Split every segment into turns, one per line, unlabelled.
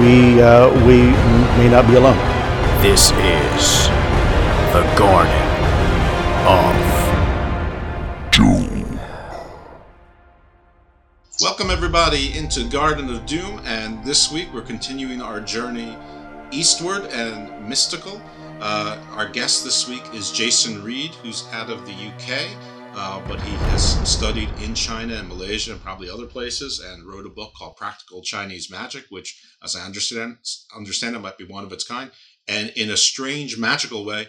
we, uh, we may not be alone.
This is the Garden of Doom.
Welcome, everybody, into Garden of Doom, and this week we're continuing our journey eastward and mystical. Uh, our guest this week is Jason Read, who's out of the UK, uh, but he has studied in China and Malaysia and probably other places, and wrote a book called Practical Chinese Magic, which, as I understand, understand it, might be one of its kind. And in a strange, magical way,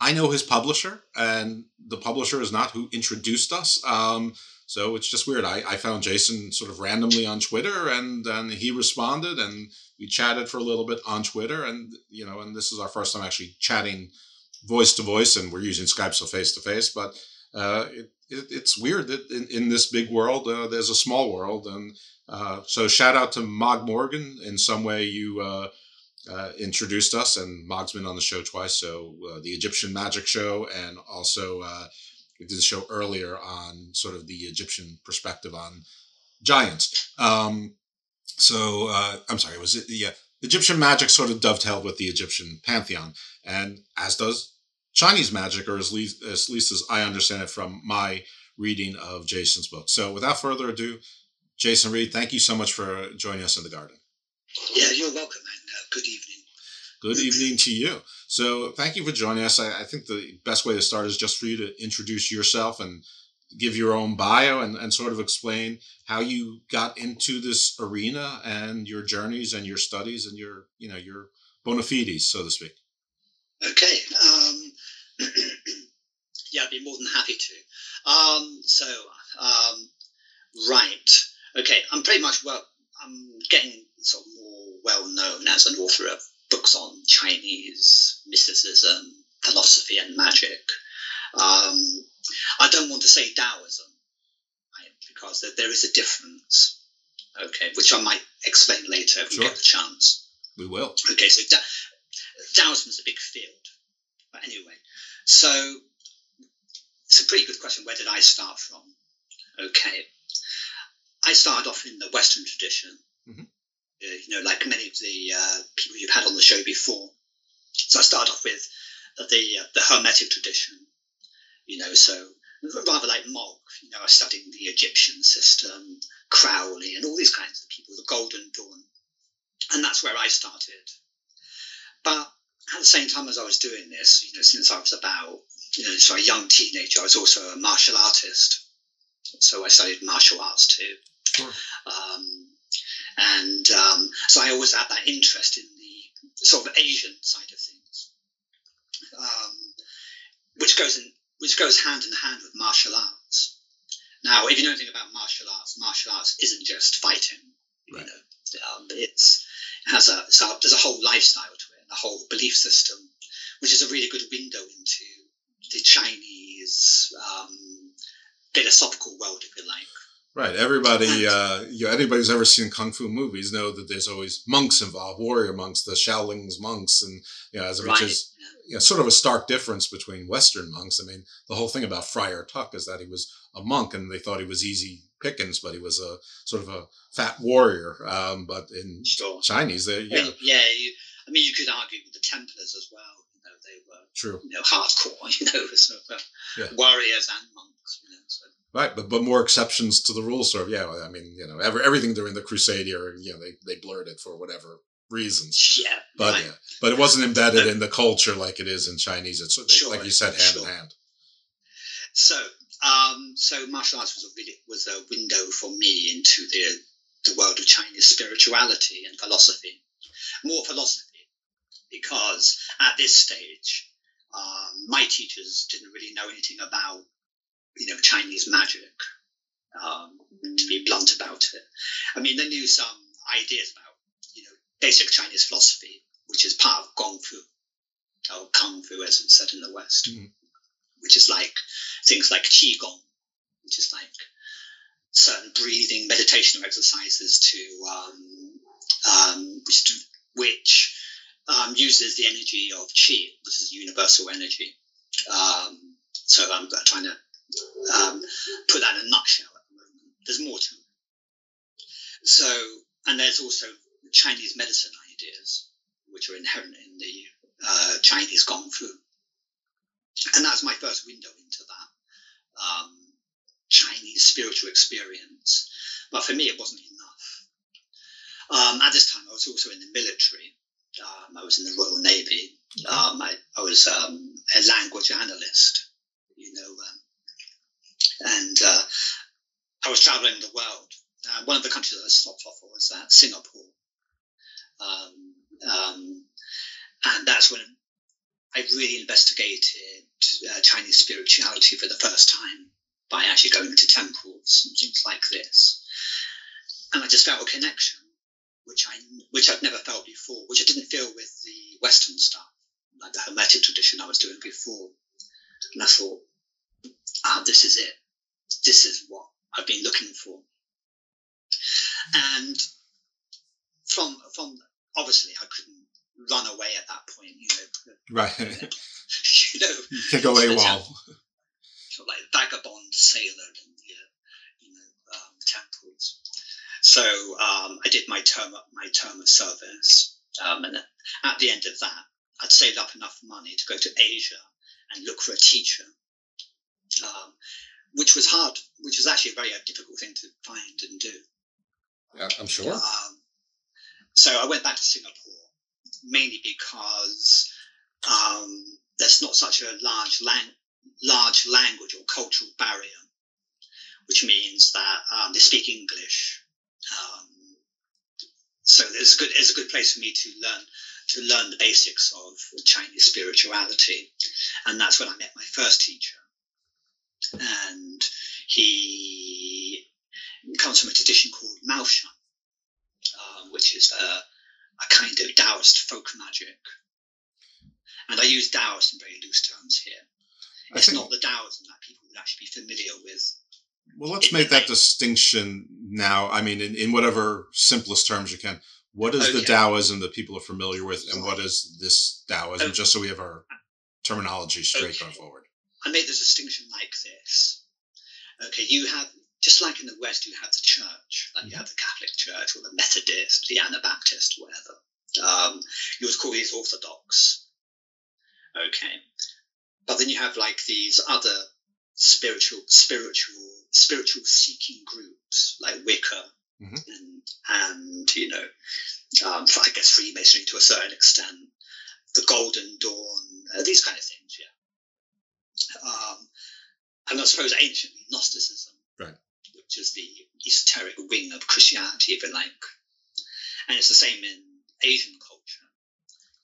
I know his publisher, and the publisher is not who introduced us. Um, so it's just weird. I, I found Jason sort of randomly on Twitter and then he responded and we chatted for a little bit on Twitter and you know, and this is our first time actually chatting voice to voice and we're using Skype so face to face, but uh, it, it, it's weird that in, in this big world, uh, there's a small world. And uh, so shout out to Mogg Morgan. In some way you uh, uh, introduced us and Mogg's been on the show twice. So the Egyptian magic show and also we did a show earlier on sort of the Egyptian perspective on giants. Um, so I'm sorry, was it yeah? Egyptian magic sort of dovetailed with the Egyptian pantheon, and as does Chinese magic, or at least, at least as I understand it from my reading of Jason's book. So without further ado, Jason Read, thank you so much for joining us in the garden.
Yeah, you're welcome, and uh, good evening.
Good evening to you. So, thank you for joining us. I, I, think the best way to start is just for you to introduce yourself and give your own bio and, and sort of explain how you got into this arena and your journeys and your studies and your, you know, your bona fides, so to speak.
Okay. Um, yeah, I'd be more than happy to. Um, so, um, right. Okay, I'm pretty much well. I'm getting sort of more well known as an author of books on Chinese mysticism, philosophy, and magic. Um, I don't want to say Taoism right, because there is a difference. Okay, which I might explain later if sure. we get the chance.
We will.
Okay, so da- Taoism is a big field. But anyway, so it's a pretty good question. Where did I start from? Okay, I started off in the Western tradition. Mm-hmm. Uh, you know, like many of the uh, people you've had on the show before. So I started off with the uh, the Hermetic tradition, you know, so rather like Mogg, you know, I studied the Egyptian system, Crowley, and all these kinds of people, the Golden Dawn, and that's where I started. But at the same time as I was doing this, you know, since I was about, you know, so a young teenager, I was also a martial artist. So I studied martial arts too. Sure. Um, and um, so I always had that interest in the sort of Asian side of things. which goes in, which goes hand in hand with martial arts. Now, if you know anything about martial arts, martial arts isn't just fighting. You know, um, it's it has a, so there's a whole lifestyle to it, a whole belief system, which is a really good window into the Chinese um, philosophical world, if you like.
Right. Everybody, uh, you know, anybody who's ever seen kung fu movies know that there's always monks involved, warrior monks, the Shaolin's monks, and you know, as which
Right.
is you know, sort of a stark difference between Western monks. I mean, the whole thing about Friar Tuck is that he was a monk, and they thought he was easy pickings, but he was a sort of a fat warrior. Um, but in
Sure.
Chinese, they
Yeah,
yeah,
yeah you, I mean, you could argue with the Templars as well. You know, they were
true.
you know hardcore, you know, sort of uh,
Yeah.
warriors and monks. You know, so
Right, but but more exceptions to the rule, Sort of, yeah. I mean, you know, ever, everything during the Crusade era, you know, they they blurred it for whatever reasons.
yeah,
But
right.
yeah, but it wasn't embedded in the culture like it is in Chinese. It's they-
Sure,
like you said, hand in hand.
So, um, so martial arts was a really was a window for me into the the world of Chinese spirituality and philosophy, more philosophy, because at this stage, um, my teachers didn't really know anything about you know Chinese magic. Um, to be blunt about it, I mean they knew some ideas about you know basic Chinese philosophy, which is part of Gong Fu or Kung Fu, as it's said in the West which is like things like Qi Gong, which is like certain breathing meditation exercises to um, um, which, which um, uses the energy of qi, which is universal energy. Um, so I'm trying to um, put that in a nutshell at the moment. There's more to it. So, and there's also Chinese medicine ideas, which are inherent in the uh, Chinese Gong Fu and that's my first window into that um, Chinese spiritual experience. But for me, it wasn't enough. Um, at this time, I was also in the military. Um, I was in the Royal Navy. Um, I, I was um, a language analyst, you know, um, and uh, I was traveling the world. Uh, one of the countries that I stopped off was uh, Singapore. Um, um, and that's when I really investigated uh, Chinese spirituality for the first time by actually going to temples and things like this. And I just felt a connection, which I which I'd never felt before, which I didn't feel with the Western stuff, like the Hermetic tradition I was doing before. And I thought, ah, this is it. This is what I've been looking for. And from from obviously I couldn't run away at that point, you know.
Right.
you know,
you can go
into the sort of like vagabond sailor in the uh, you know um, temples. So um, I did my term my term of service, um, and at the end of that, I'd saved up enough money to go to Asia and look for a teacher, um, which was hard, which was actually a very uh, difficult thing to find and do.
Yeah, I'm sure.
Um, so I went back to Singapore mainly because um, there's not such a large lang- large language or cultural barrier, which means that um, they speak English. Um, so it's a good it's a good place for me to learn to learn the basics of Chinese spirituality, and that's when I met my first teacher, and he comes from a tradition called Maoshan, uh, which is a, a kind of Taoist folk magic. And I use Taoist in very loose terms here.
I
It's
think-
not the Taoism that people would actually be familiar with.
Well, let's make that distinction now. I mean, in, in whatever simplest terms you can. What is the
Okay.
Taoism that people are familiar with, and what is this Taoism? Just so we have our terminology straight going forward.
I make the distinction like this. Okay, you have just like in the West, you have the church, like you have the Catholic Church or the Methodist, the Anabaptist, whatever. Um, you would call these Orthodox. Okay, but then you have like these other spiritual, spiritual, spiritual seeking groups like Wicca and and you know, um, I guess Freemasonry to a certain extent, the Golden Dawn, uh, these kind of things. Yeah. Um, and I suppose ancient Gnosticism,
Right.
which is the esoteric wing of Christianity, if you like. And it's the same in Asian culture.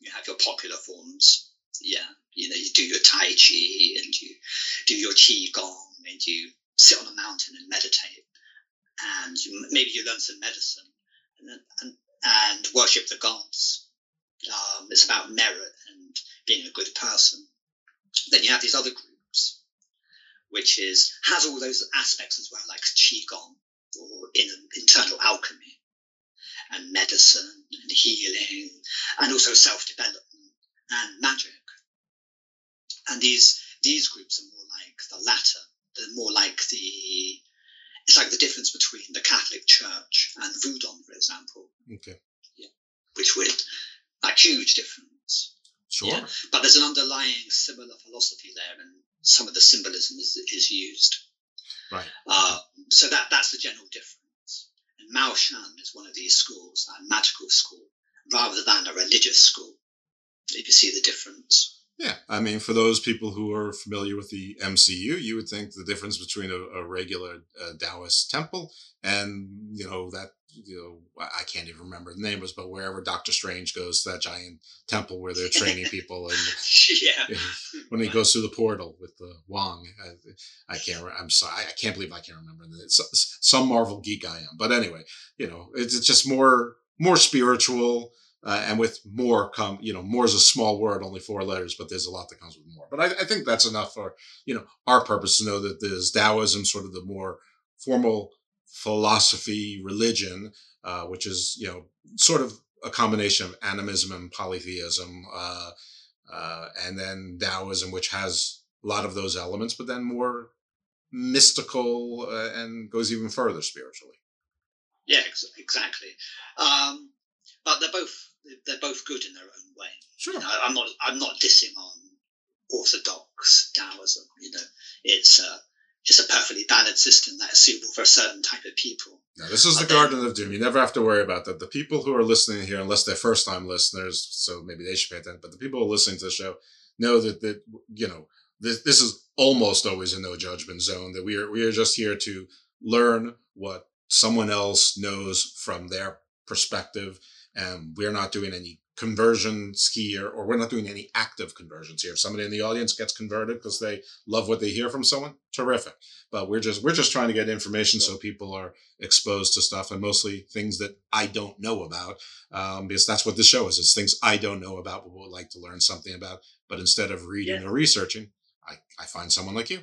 You have your popular forms, yeah. You know, you do your Tai Chi and you do your Qi Gong and you sit on a mountain and meditate. And you, maybe you learn some medicine and, and, and worship the gods. Um, it's about merit and being a good person. Then you have these other groups, which is has all those aspects as well, like qigong or in, internal alchemy and medicine and healing and also self-development and magic. And these these groups are more like the latter. They're more like the it's like the difference between the Catholic Church and Wudang, for example.
Okay.
Yeah. Which with like huge difference.
Sure.
Yeah. But there's an underlying similar philosophy there, and some of the symbolism is, is used.
Right.
Uh, so that that's the general difference. And Mao Shan is one of these schools, a magical school, rather than a religious school. If you see the difference.
Yeah, I mean, for those people who are familiar with the MCU, you would think the difference between a, a regular uh, Taoist temple and you know that you know I can't even remember the names, but wherever Doctor Strange goes to that giant temple where they're training people, and
yeah,
when he goes through the portal with the Wong, I, I can't. I'm sorry, I can't believe I can't remember. It's some Marvel geek I am, but anyway, you know, it's, it's just more more spiritual uh, and with more come, you know, more is a small word, only four letters, but there's a lot that comes with more. But I, I think that's enough for, you know, our purpose to know that there's Taoism, sort of the more formal philosophy, religion, uh, which is, you know, sort of a combination of animism and polytheism, uh, uh, and then Taoism, which has a lot of those elements, but then more mystical uh, and goes even further spiritually.
Yeah, ex- exactly. Um, but they're both they're both good in their own way.
Sure.
You know, I'm not I'm not dissing on orthodox Taoism. You know, it's a it's a perfectly balanced system that is suitable for a certain type of people.
Now, this is
But
the
then-
Garden of Doom. You never have to worry about that. The people who are listening here, unless they're first time listeners, so maybe they should pay attention, but the people who are listening to the show know that, that you know, this, this is almost always a no judgment zone, that we are, we are just here to learn what someone else knows from their perspective. And we're not doing any conversions here, or we're not doing any active conversions here. If somebody in the audience gets converted because they love what they hear from someone, terrific. But we're just we're just trying to get information so people are exposed to stuff, and mostly things that I don't know about, um, because that's what the show is. It's things I don't know about, but would like to learn something about. But instead of reading
Yeah.
or researching, I, I find someone like you.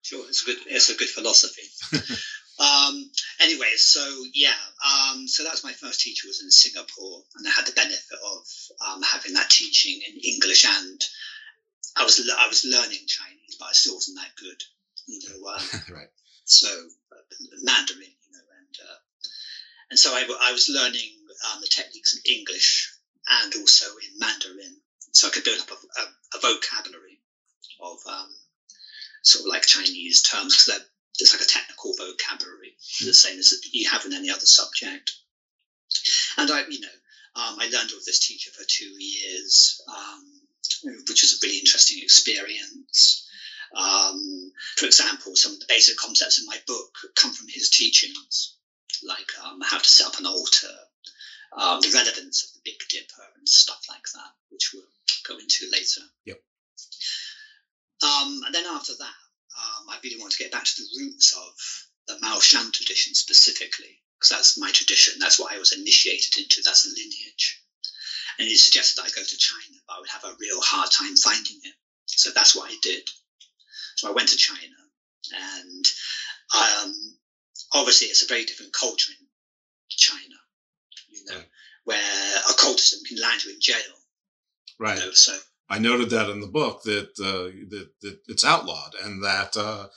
Sure, it's a good it's a good philosophy. um, anyway, so yeah, um, so that's my first teacher was in Singapore, and I had the benefit of um, having that teaching in English, and I was I was learning Chinese, but I still wasn't that good, you know. Um,
right.
so uh, Mandarin, you know, and uh, and so I, I was learning um, the techniques in English and also in Mandarin, so I could build up a, a, a vocabulary of um, sort of like Chinese terms because it's like a technical vocabulary, the same as you have in any other subject. And I, you know, um, I learned with this teacher for two years, um, which was a really interesting experience. Um, for example, some of the basic concepts in my book come from his teachings, like um, how to set up an altar, um, the relevance of the Big Dipper, and stuff like that, which we'll go into later.
Yep.
Um, and then after that, um, I really want to get back to the roots of the Mao Shan tradition specifically, because that's my tradition. That's what I was initiated into. That's a lineage. And he suggested that I go to China, but I would have a real hard time finding it. So that's what I did. So I went to China, and um, obviously it's a very different culture in China, you know, where occultism can land you in jail.
Right.
You know, so
I noted that in the book that uh, that, that it's outlawed, and that uh,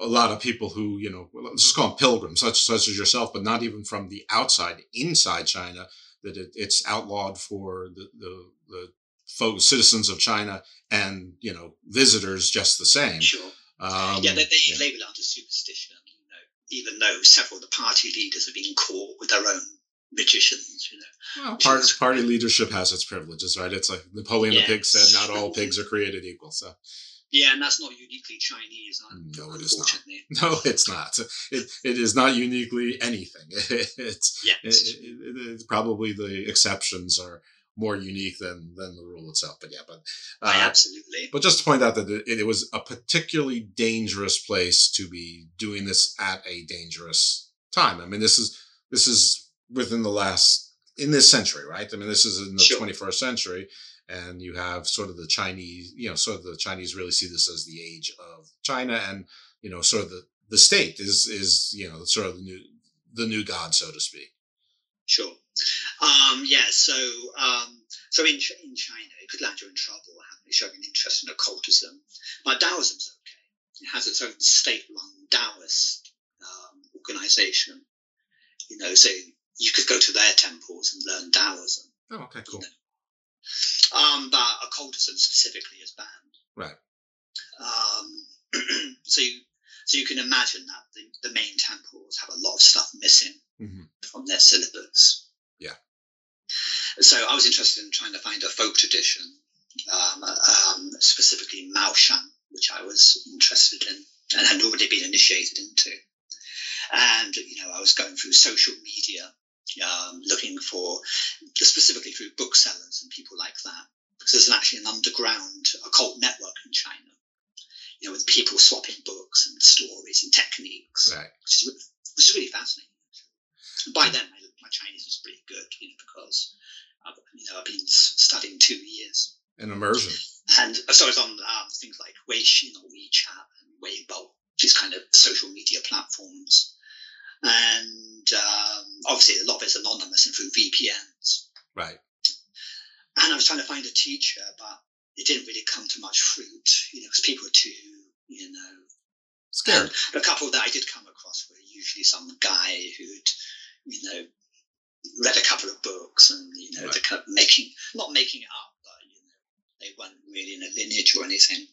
a lot of people who you know, let's just call them pilgrims, such such as yourself, but not even from the outside, inside China, that it, it's outlawed for the the, the citizens of China, and you know, visitors just the same.
Sure.
Um,
yeah, they, they label it under superstition, you know, even though several of the party leaders have been caught with their own magicians, you know.
Well, part, party leadership has its privileges, right? It's like Napoleon the Pig said, "Not all pigs are created equal." So,
Yeah, and that's not uniquely Chinese,
no, it is not.
unfortunately.
No, it's not. It it is not uniquely anything. It's
Yes.
it, it, it- it's probably the exceptions are more unique than than the rule itself. But yeah, but
uh, absolutely.
But just to point out that it, it, was a particularly dangerous place to be doing this at a dangerous time. I mean, this is this is within the last in this century, right? I mean, this is in the sure. 21st century, and you have sort of the Chinese, you know, sort of the Chinese really see this as the age of China, and you know, sort of the the state is is you know sort of the new the new god, so to speak.
Sure. Um, yeah. So um, so in in China, it could land you in trouble having showing an interest in occultism, but Taoism's okay. It has its own state-run Taoist um, organization. You know, so you could go to their temples and learn Taoism.
Oh, okay, cool. You
know? um, but occultism specifically is banned.
Right.
Um, so you so you can imagine that the, the main temples have a lot of stuff missing mm-hmm. from their syllabus.
Yeah.
So I was interested in trying to find a folk tradition, um, um, specifically Mao Shan, which I was interested in and had already been initiated into. And you know, I was going through social media, um, looking for specifically through booksellers and people like that, because there's actually an underground occult network in China you know, with people swapping books and stories and techniques,
right.
which, is, which is really fascinating. And by then, my, my Chinese was pretty good, you know, because I've, you know I've been studying two years.
An immersion.
And so I was on um, things like Weixin or WeChat and Weibo, these kind of social media platforms. And um, obviously, a lot of it's anonymous and through VPNs.
Right.
And I was trying to find a teacher, but it didn't really come to much fruit, you know, because people were too, you know,
scared.
the couple that I did come across were usually some guy who'd, you know, read a couple of books and you know, right. they're kind of making not making it up, but you know, they weren't really in a lineage or anything.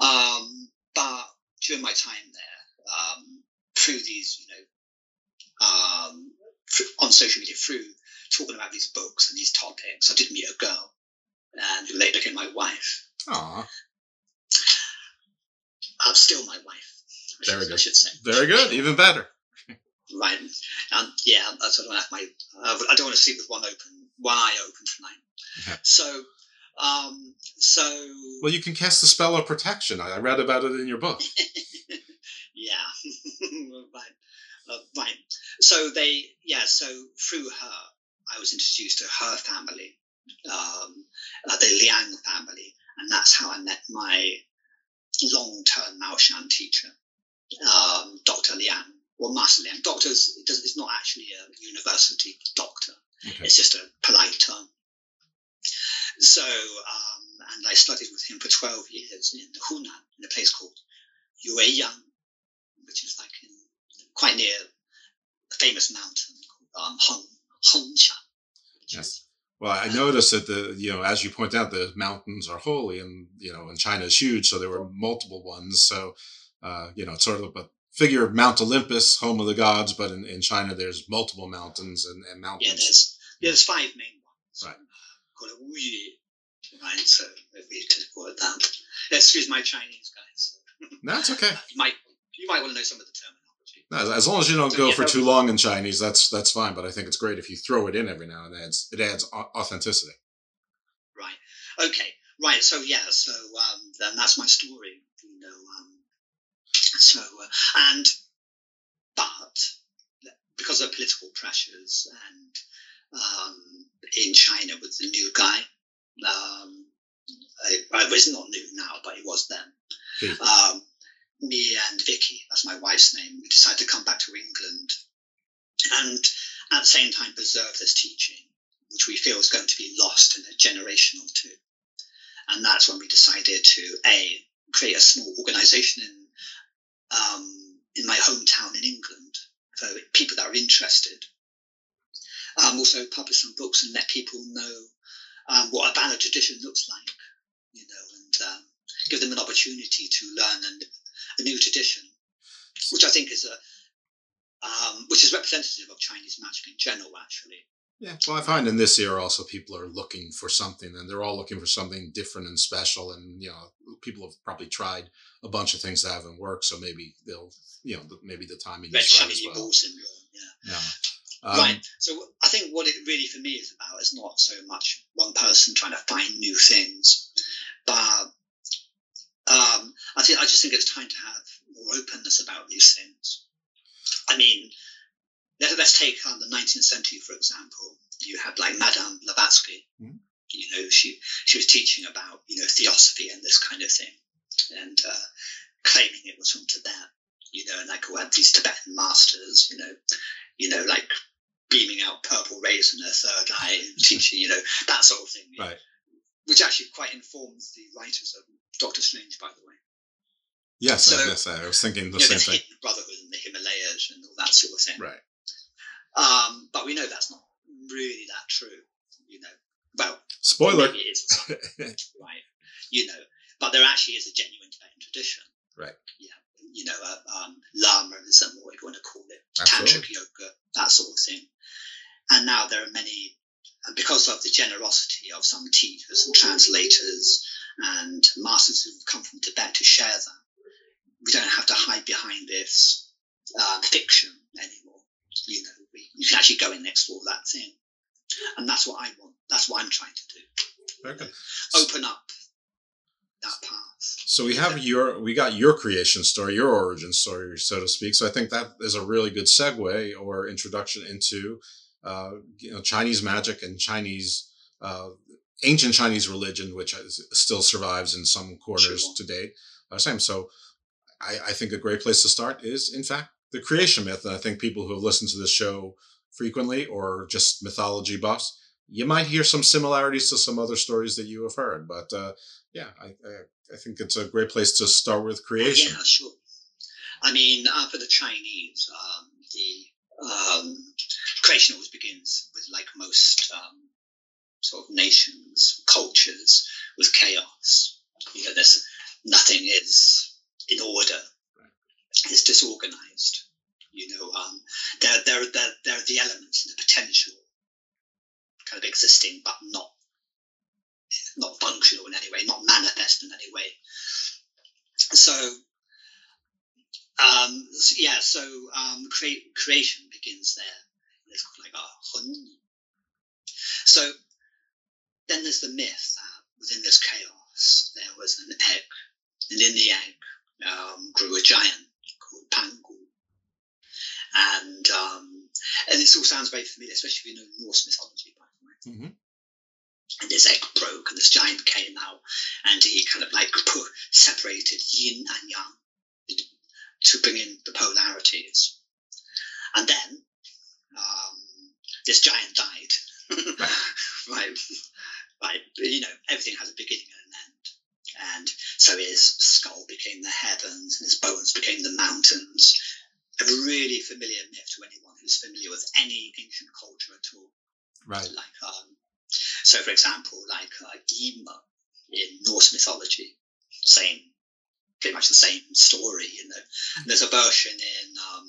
Um, but during my time there, um, through these, you know, um, on social media, through talking about these books and these topics, I did meet a girl and who later became my wife.
Aww.
I'm still my wife.
Very good. I
should say.
Very good. Even better.
right. And yeah, that's what I have my. Uh, I don't want to sleep with one open, one eye open tonight. So, um, so.
Well, you can cast the spell of protection. I, I read about it in your book.
yeah. right. Uh, right. So they, yeah. So through her, I was introduced to her family, um, uh, the Liang family, and that's how I met my long-term Maoshan teacher, um, Dr. Liang, or Master Liang. Does, it's not actually a university doctor. Okay. It's just a polite term. So, um, and I studied with him for 12 years in Hunan, in a place called Yueyang, which is like in, quite near a famous mountain called um, Heng, Hengshan.
Yes. Well, I noticed that the you know as you point out the mountains are holy and you know and China is huge, so there were multiple ones. So uh, you know it's sort of a figure of Mount Olympus, home of the gods, but in, in China there's multiple mountains and, and mountains.
Yeah, there's there's five main ones.
Right.
Called it Wuyue, right? So we could call it that. Excuse my Chinese guys.
That's okay.
you might you might want to know some of the terms.
As long as you don't go for too long in Chinese, that's that's fine. But I think it's great if you throw it in every now and then. It's, it adds authenticity.
Right. Okay. Right. So yeah. So um, then that's my story. You know. Um, so uh, and but because of political pressures and um, in China with the new guy, um, I, I, it's not new now, but it was then. Um, me and Vicky, that's my wife's name, we decided to come back to England and at the same time preserve this teaching, which we feel is going to be lost in a generation or two. And that's when we decided to A, create a small organization in, um, in my hometown in England for people that are interested. Um, also publish some books and let people know um, what a ballad tradition looks like, you know, and um, give them an opportunity to learn and a new tradition, which I think is a um, which is representative of Chinese magic in general, actually.
Yeah, well, I find in this era also people are looking for something, and they're all looking for something different and special. And you know, people have probably tried a bunch of things that haven't worked, so maybe they'll, you know, maybe the timing
Red
is right as well.
Syndrome, yeah.
yeah. Um,
right. So I think what it really for me is about is not so much one person trying to find new things, but um, I think I just think it's time to have more openness about these things. I mean, let, us take um, the 19th century for example. You had like Madame Blavatsky.
Mhm.
You know, she she was teaching about you know theosophy and this kind of thing, and uh, claiming it was from Tibet. You know, and like who had these Tibetan masters. You know, you know, like beaming out purple rays in her third eye, and teaching. You know, that sort of thing.
Right.
Which actually quite informs the writers of Doctor Strange, by the way.
Yes,
So-
I guess I was thinking the
you know,
same thing.
brotherhood in the Himalayas and all that sort of thing.
Right.
Um, but we know that's not really that true. You know, well,
Spoiler.
maybe it is, right? You know, but there actually is a genuine Tibetan tradition.
Right.
Yeah, you know, uh, um, Lamaism, or what you want to call it,
Absolutely.
tantric yoga, that sort of thing. And now there are many, and because of the generosity of some teachers and translators and masters who have come from Tibet to share that, we don't have to hide behind this uh, fiction anymore. You know, we, you can actually go and explore that thing, and that's what I want. That's what I'm trying to do.
Good.
Open up that path.
So we have your we got your creation story, your origin story, so to speak. So I think that is a really good segue or introduction into uh, you know Chinese magic and Chinese uh, ancient Chinese religion, which is, still survives in some corners
Sure.
to date. Uh, same. So I, I think a great place to start is, in fact, the creation myth. And I think people who have listened to this show frequently or just mythology buffs, you might hear some similarities to some other stories that you have heard. But uh, yeah, I, I, I think it's a great place to start with creation.
Yeah, sure. I mean, uh, for the Chinese, um, the um, creation always begins with, like most um, sort of nations, cultures, with chaos. You know, there's nothing is in order. It's disorganized. You know, um, there, there, there, there are the elements and the potential kind of existing, but not not functional in any way, not manifest in any way. So, um, so- yeah, so um, crea- creation begins there. It's called like a hun. So then there's the myth that within this chaos there was an egg, and in the egg um, grew a giant called Pangu. And um, and this all sounds very familiar, especially if you know Norse mythology, by the way.
Mhm.
and this egg broke and this giant came out and he kind of like separated yin and yang to bring in the polarities. And then um, this giant died. Right. Right you know everything has a beginning and an end. And so his skull became the heavens and his bones became the mountains. A really familiar myth to anyone who's familiar with any ancient culture at all.
Right.
like um, so for example like uh, Ymir in Norse mythology same pretty much the same story you know. There's a version in um,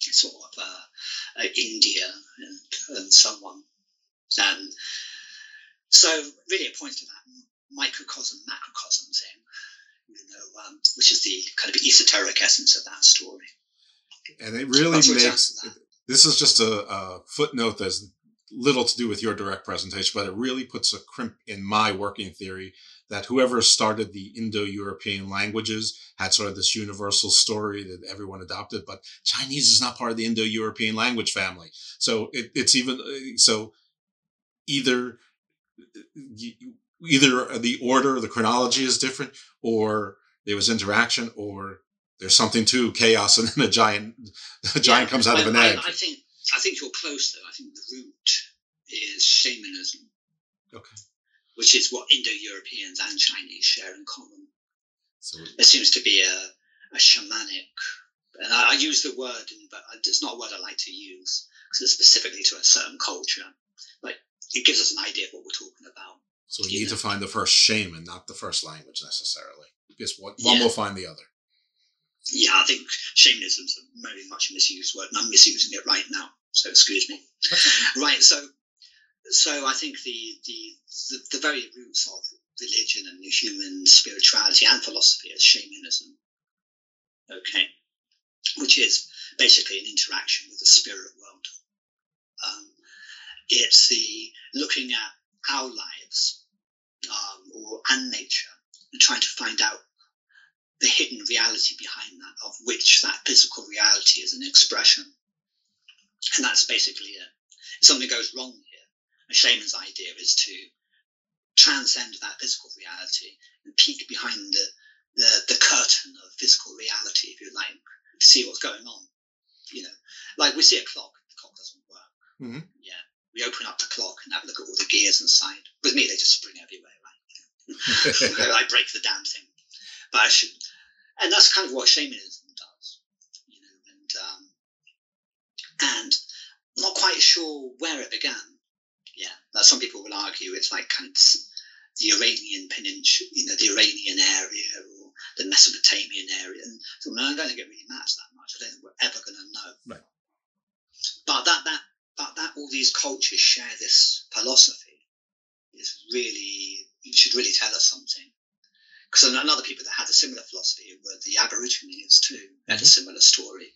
sort of uh, uh, India and, and so on um, so really it points to that microcosm macrocosm thing you know um, which is the kind of esoteric essence of that story
and it really
That's
makes this is just a, a footnote that's little to do with your direct presentation, but it really puts a crimp in my working theory that whoever started the Indo-European languages had sort of this universal story that everyone adopted, but Chinese is not part of the Indo-European language family. So it, it's even so either either the order, the chronology is different, or there was interaction, or there's something to chaos, and then a giant a giant
Yeah,
comes out of an
I-
egg.
I think I think you're close though. I think the root is shamanism.
Okay.
Which is what Indo-Europeans and Chinese share in common.
So
There seems to be a, a shamanic, and I, I use the word, but it's not a word I like to use because it's specifically to a certain culture. But it gives us an idea of what we're talking about.
So we need to find the first shaman, not the first language necessarily. Because one, one will find the other.
Yeah, I think shamanism's a very much misused word, and I'm misusing it right now. So excuse me. right. So, so I think the, the the the very roots of religion and human spirituality and philosophy is shamanism. Okay, which is basically an interaction with the spirit world. Um, it's the looking at our lives um, or and nature and trying to find out the hidden reality behind that, of which that physical reality is an expression. And that's basically it. If something goes wrong here, a shaman's idea is to transcend that physical reality and peek behind the, the, the curtain of physical reality, if you like, to see what's going on. You know, like we see a clock, the clock doesn't work.
Mm-hmm.
Yeah. We open up the clock and have a look at all the gears inside. With me, they just spring everywhere, right? I break the damn thing. But I should, and that's kind of what shamanism does, you know, and, um, and I'm not quite sure where it began. Yeah, now some people will argue it's like kind of the Iranian peninsula, you know, the Iranian area or the Mesopotamian area. And so I don't think it really matters that much. I don't think we're ever going to know.
Right.
But that that but that all these cultures share this philosophy is really it should really tell us something. Because another people that had a similar philosophy were the Aborigines too, had a
Mm-hmm.
similar story,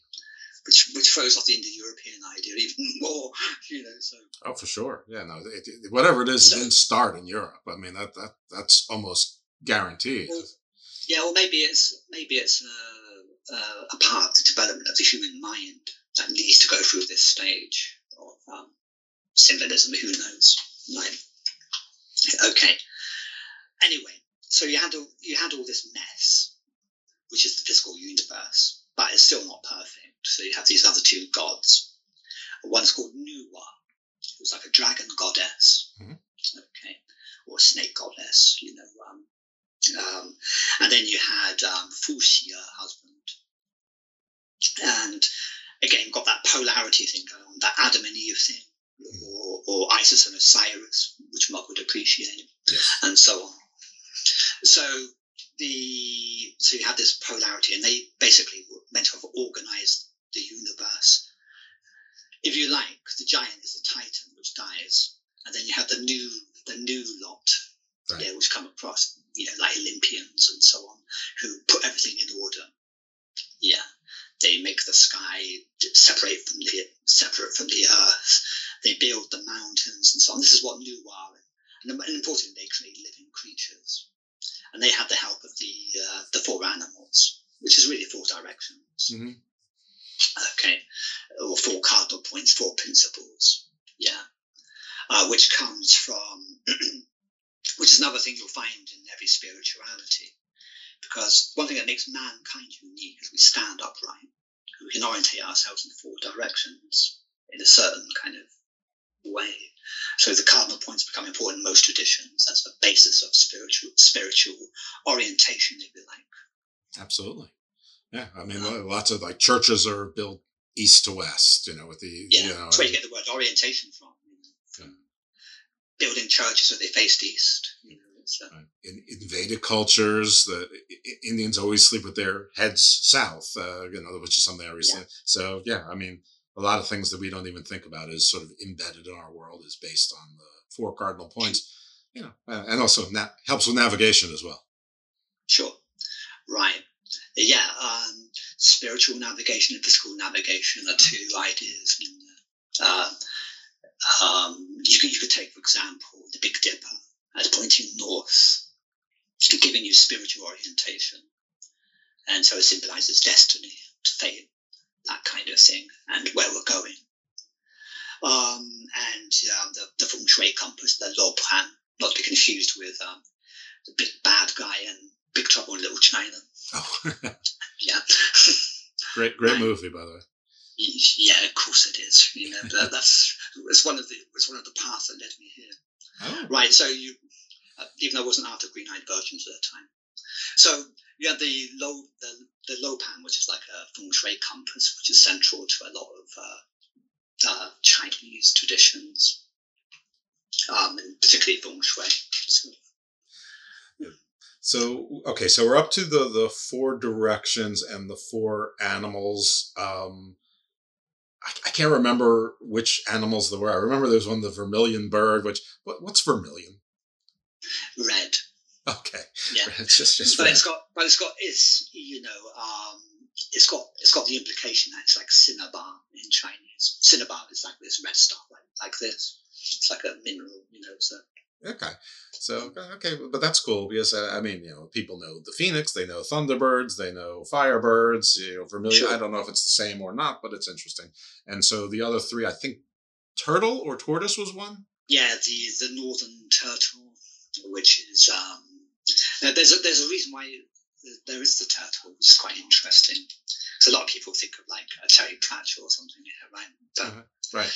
which which throws off the Indo-European idea even more. You know, so
Oh, for sure. Yeah, no, it, it- whatever it is, it didn't start in Europe. I mean, that that that's almost guaranteed.
Well, yeah, or maybe it's maybe it's uh, uh, a part of the development of the human mind that needs to go through this stage of um, symbolism. Who knows? Right. Okay. Anyway, so you had all, you had all this mess, which is the physical universe, but it's still not perfect. So you have these other two gods. One's called Nuwa, who's like a dragon goddess. Okay, or snake goddess. You know. Um, um, and then you had um, Fuxi, her husband. And again, got that polarity thing going on, that Adam and Eve thing, or, Isis and Osiris, which Mark would appreciate, and so on. So the so you had this polarity, and they basically were meant to have organized the universe. If you like, the giant is the titan, which dies, and then you have the new the new lot yeah, which come across, you know, like Olympians and so on, who put everything in order. Yeah, they make the sky separate from the separate from the earth. They build the mountains and so on. This is what Nuwa, and, and importantly, they create living creatures, and they have the help of the uh, the four animals, which is really four directions.
Mhm.
Okay, or four cardinal points, four principles. Yeah, uh, which comes from which is another thing you'll find in every spirituality. Because one thing that makes mankind unique is we stand upright. We can orientate ourselves in four directions in a certain kind of way. So the cardinal points become important in most traditions. That's the basis of spiritual spiritual orientation, if you like.
Absolutely. Yeah, I mean, lots of like churches are built east to west. You know, with the
Yeah,
you know,
that's where you get the word orientation from. From building churches so they faced east. You know, it's, uh,
in, in Vedic cultures, the Indians always sleep with their heads south. Uh, you know, which is something I recently. So yeah, I mean, a lot of things that we don't even think about is sort of embedded in our world is based on the four cardinal points. You know, uh, and also na- helps with navigation as well.
Sure. Right. Yeah. Um, spiritual navigation and physical navigation are two ideas. And, uh, um, you, could, you could take, for example, the Big Dipper as pointing north, giving you spiritual orientation. And so it symbolizes destiny, to fate, that kind of thing, and where we're going. Um, and um, the, the feng shui compass, the Lo Pan, not to be confused with um, the big bad guy in Big Trouble in Little China.
Oh,
Yeah.
great, great movie by the way.
Yeah, of course it is. You know, that, that's it's one of the it's one of the paths that led me here.
Oh.
Right. So you, uh, even though I wasn't after Green Eyed Virgins at the time, so you have the low the the Lopan, which is like a feng shui compass, which is central to a lot of uh, uh, Chinese traditions, um, and particularly feng shui.
So okay, so we're up to the the four directions and the four animals. Um, I, I can't remember which animals there were. I remember there was one, the vermilion bird. Which what, what's vermilion?
red.
Okay,
Yeah.
it's just just
but it's got, but it's got, it's you know, um, it's got it's got the implication that it's like cinnabar in Chinese. Cinnabar is like this red stuff, like like this. It's like a mineral, you know. So
Okay. So okay, but that's cool because uh, I mean, you know, people know the phoenix, they know thunderbirds, they know firebirds. You know, vermilion.
Sure.
I don't know if it's the same or not, but it's interesting. And so the other three, I think, turtle or tortoise was one.
yeah, the the northern turtle, which is um, there's a there's a reason why there is the turtle, which is quite interesting. So a lot of people think of like a Terry Pratchett or something, yeah, right? But
Uh-huh. Right.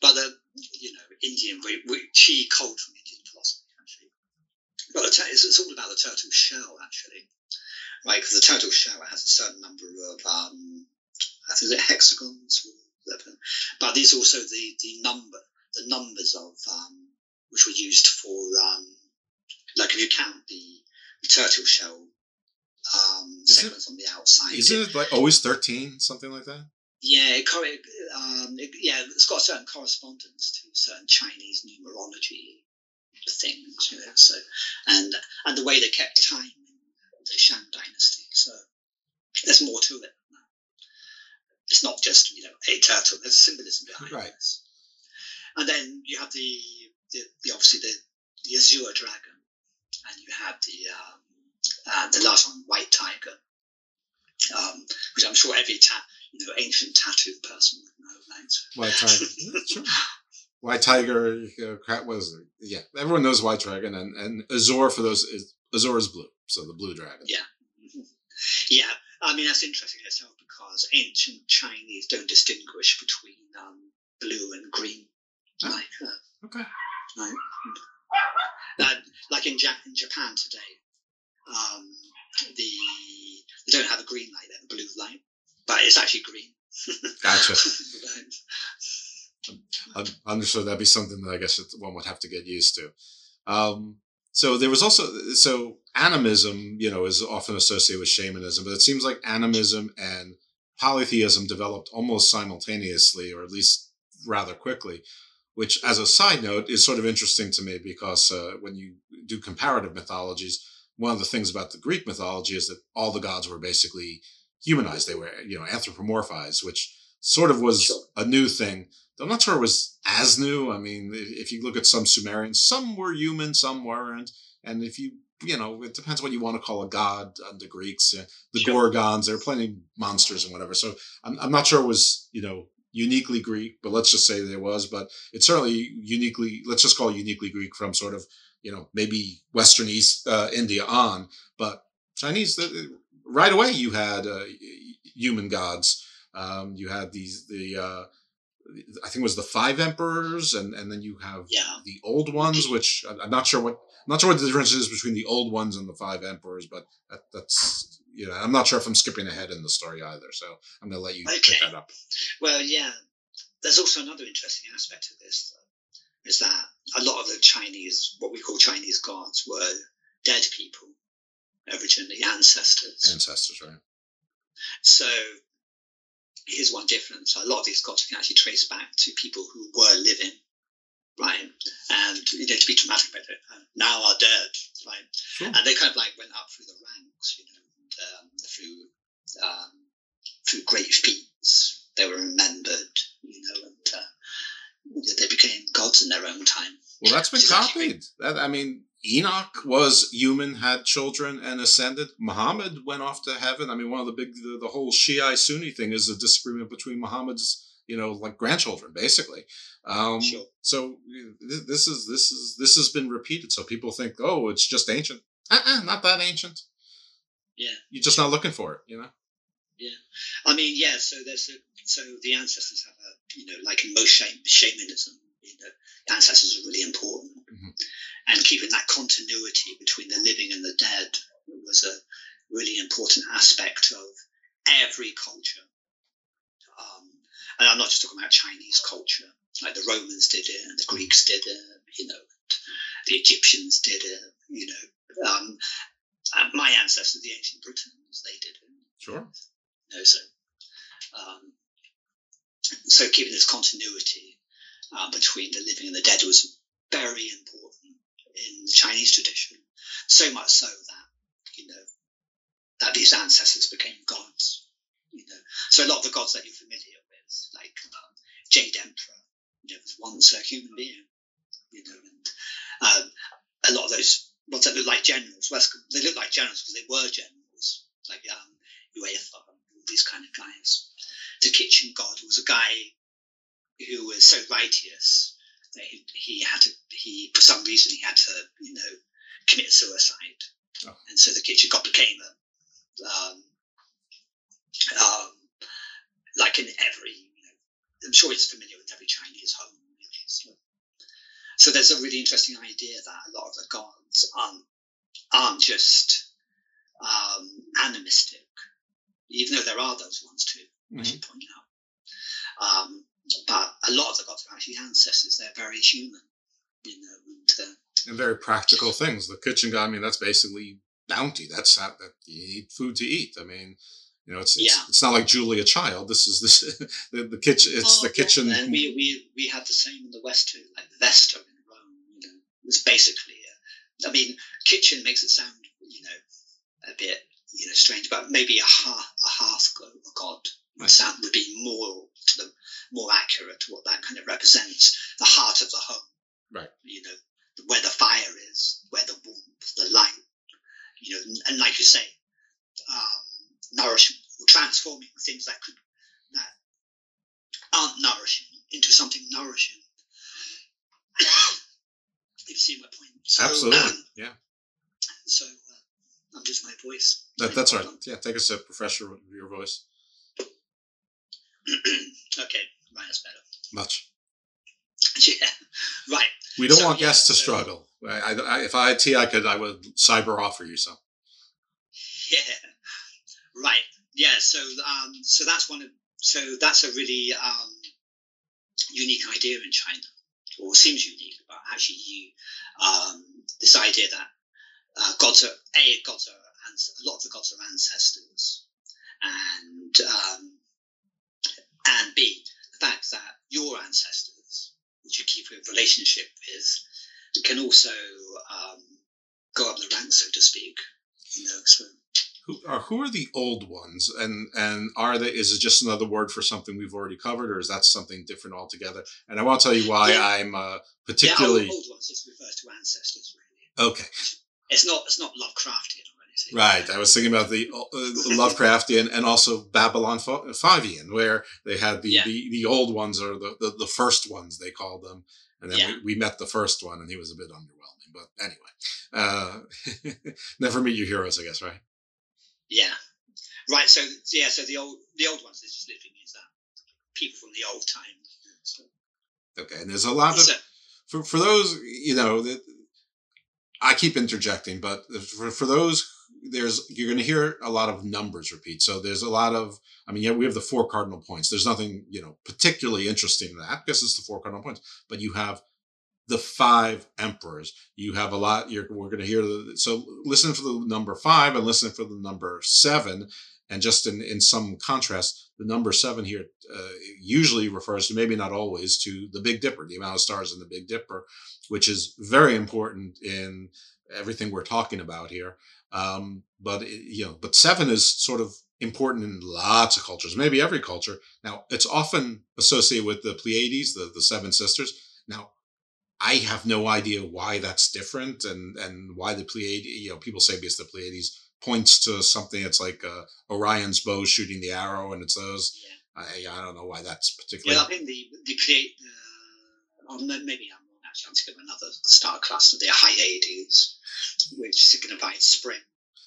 but the you know Indian, she cold from Indian philosophy actually. But the, it's, it's all about the turtle shell actually, right? Because the turtle shell has a certain number of um, I think is it hexagons or whatever. But there's also the the number the numbers of um, which were used for um, like if you count the, the turtle shell um,
Is it-
segments on the outside.
Isn't it like always thirteen, something like that?
Yeah, it, um, it, yeah, it's got a certain correspondence to certain Chinese numerology things, you know. So, and and the way they kept time in the Shang Dynasty. So, there's more to it. than that. It's not just you know a turtle. There's symbolism behind
Right.
this. And then you have the, the, the obviously the the Azure Dragon, and you have the um, uh, the last one, White Tiger, um, which I'm sure every ta- you know ancient tattoo person would know. Right?
White tiger. Yeah, sure. White tiger. Uh, crap was it? Yeah, everyone knows white dragon, and and Azure for those is Azure is blue, so the blue dragon.
Yeah. Yeah, I mean that's interesting itself because ancient Chinese don't distinguish between um, blue and green. Like, uh,
Okay.
right? Like in, ja- in Japan today, um, the they don't have a green light; they have a blue light, but it's actually green.
Gotcha. I'm, I'm sure that'd be something that I guess one would have to get used to. Um, so there was also so animism, you know, is often associated with shamanism, but it seems like animism and polytheism developed almost simultaneously, or at least rather quickly. Which, as a side note, is sort of interesting to me because uh, when you do comparative mythologies, one of the things about the Greek mythology is that all the gods were basically humanized; they were, you know, anthropomorphized, which sort of was a new thing. I'm not sure it was as new. I mean, if you look at some Sumerians, some were human, some weren't. And if you, you know, it depends what you want to call a god. Uh, the Greeks, uh, the Gorgons, there are plenty of monsters and whatever. So I'm, I'm not sure it was, you know, uniquely Greek, but let's just say there was. But it's certainly uniquely, let's just call it uniquely Greek from sort of, you know, maybe Western East uh, India on. But Chinese, right away, you had uh, human gods. Um, you had these, the, uh, I think it was the five emperors, and and then you have
Yeah.
the old ones, which I'm not sure what I'm not sure what the difference is between the old ones and the five emperors, but that, that's you know I'm not sure if I'm skipping ahead in the story either. So I'm going to let you pick that up.
Well, yeah. There's also another interesting aspect of this, though, is that a lot of the Chinese, what we call Chinese gods, were dead people, originally ancestors.
Ancestors, right?
So here's one difference: a lot of these gods can actually trace back to people who were living, right? And you know, to be dramatic about it, uh, now are dead, right? Sure. And they kind of like went up through the ranks, you know, um, through um, through great feats. They were remembered, you know, and uh, they became gods in their own time.
Well, that's been
Which is actually-
copied. That I mean, Enoch was human, had children, and ascended. Muhammad went off to heaven. I mean, one of the big, the, the whole Shia Sunni thing is a disagreement between Muhammad's, you know, like grandchildren, basically. Um,
Sure.
So this is this is this has been repeated. So people think, oh, it's just ancient. Uh-uh, not that ancient.
Yeah.
You're just not looking for it, you know.
Yeah, I mean, yeah. So there's a, so the ancestors have a you know like in most shame, shamanism, you know, the ancestors are really important, and keeping that continuity between the living and the dead was a really important aspect of every culture. Um, and I'm not just talking about Chinese culture. Like the Romans did it, and the Greeks did it. You know, the Egyptians did it. You know, ancestors, the ancient Britons, they did it.
Sure.
You know, so um, so keeping this continuity uh, between the living and the dead was very important in the Chinese tradition. So much so that you know that these ancestors became gods. You know, so a lot of the gods that you're familiar with, like um, Jade Emperor, you know, was once a human being. You know, and um, a lot of those ones that look like generals, well, they look like generals because they were generals, like um, Yue Fei, all these kind of guys. The kitchen god was a guy who was so righteous that he, he had to, he for some reason he had to, you know, commit suicide, oh. and so the kitchen god became a, um, um, like in every, you know, I'm sure it's familiar with every Chinese home. So, so there's a really interesting idea that a lot of the gods aren't, aren't just um, animistic, even though there are those ones too, mm-hmm. as you point out. Um, but a lot of the gods are actually ancestors. They're very human, you know, and, uh,
and very practical things. The kitchen god, I mean, that's basically bounty. That's that you need food to eat. I mean, you know, it's it's,
Yeah.
it's not like Julia Child. This is this the, the kitchen. It's
Oh,
the kitchen.
yeah, And we, we, we have the same in the West too, like Vesta in Rome, you know, it's basically, a, I mean, kitchen makes it sound, you know, a bit, you know, strange, but maybe a hearth, a hearth god, would sound would be more to the more accurate to what that kind of represents, the heart of the home,
Right.
you know, where the fire is, where the warmth, the light, you know, and, and like you say, um, nourishing, or transforming things that could that aren't nourishing into something nourishing. you see my point. So,
Absolutely.
um,
yeah.
so uh, I'm just my voice.
That, that's right. Yeah. Take a sip. Refresh your, your voice.
okay, right, that's better.
Much.
Yeah, right.
We don't
So,
want
yeah,
guests to
so-
struggle. I, I, if I had tea, I could. I would cyber offer you some.
Yeah, right. Yeah, so um, so that's one of so that's a really um, unique idea in China, or seems unique. But actually, you um, this idea that uh, gods are a gods are a lot of the gods are ancestors, and um, and b the fact that your ancestors, which you keep a relationship with, can also um, go up the ranks, so to speak. You know, so
Who are who are the old ones, and and are they? Is it just another word for something we've already covered, or is that something different altogether? And I want to tell you why
Yeah.
I'm uh, particularly
old, old ones just refers to ancestors. Really,
okay.
it's not it's not Lovecraftian or anything.
Right. I was thinking about the uh, Lovecraftian and also Babylon Fa- Favian, where they had the, the, the old ones or the, the, the first ones, they called them. And then
Yeah.
we, we met the first one and he was a bit underwhelming. But anyway, uh, never meet your heroes, I guess, right?
Yeah, right. So yeah, so the old the old ones it just literally means that people from the old time. So,
Okay. And there's a lot of,
So-
for, for those, you know, that I keep interjecting, but for, for those, there's, you're going to hear a lot of numbers repeat. So there's a lot of, I mean, yeah, we have the four cardinal points. There's nothing, you know, particularly interesting in that because it's the four cardinal points, but you have the five emperors. You have a lot, you're, we're going to hear the, so listen for the number five and listen for the number seven. And just in, in some contrast, the number seven here uh, usually refers to, maybe not always, to the Big Dipper, the amount of stars in the Big Dipper, which is very important in everything we're talking about here. Um, but it- you know, but seven is sort of important in lots of cultures, maybe every culture. Now, it's often associated with the Pleiades, the the seven sisters. Now, I have no idea why that's different, and and why the Pleiades. You know, people say because the Pleiades points to something. It's like uh, Orion's bow shooting the arrow, and it's those. I I don't know why that's particularly.
yeah, I think the the create. Uh, no- maybe I'm wrong. Actually, I'm thinking of another star cluster, the Hyades, which signifies spring.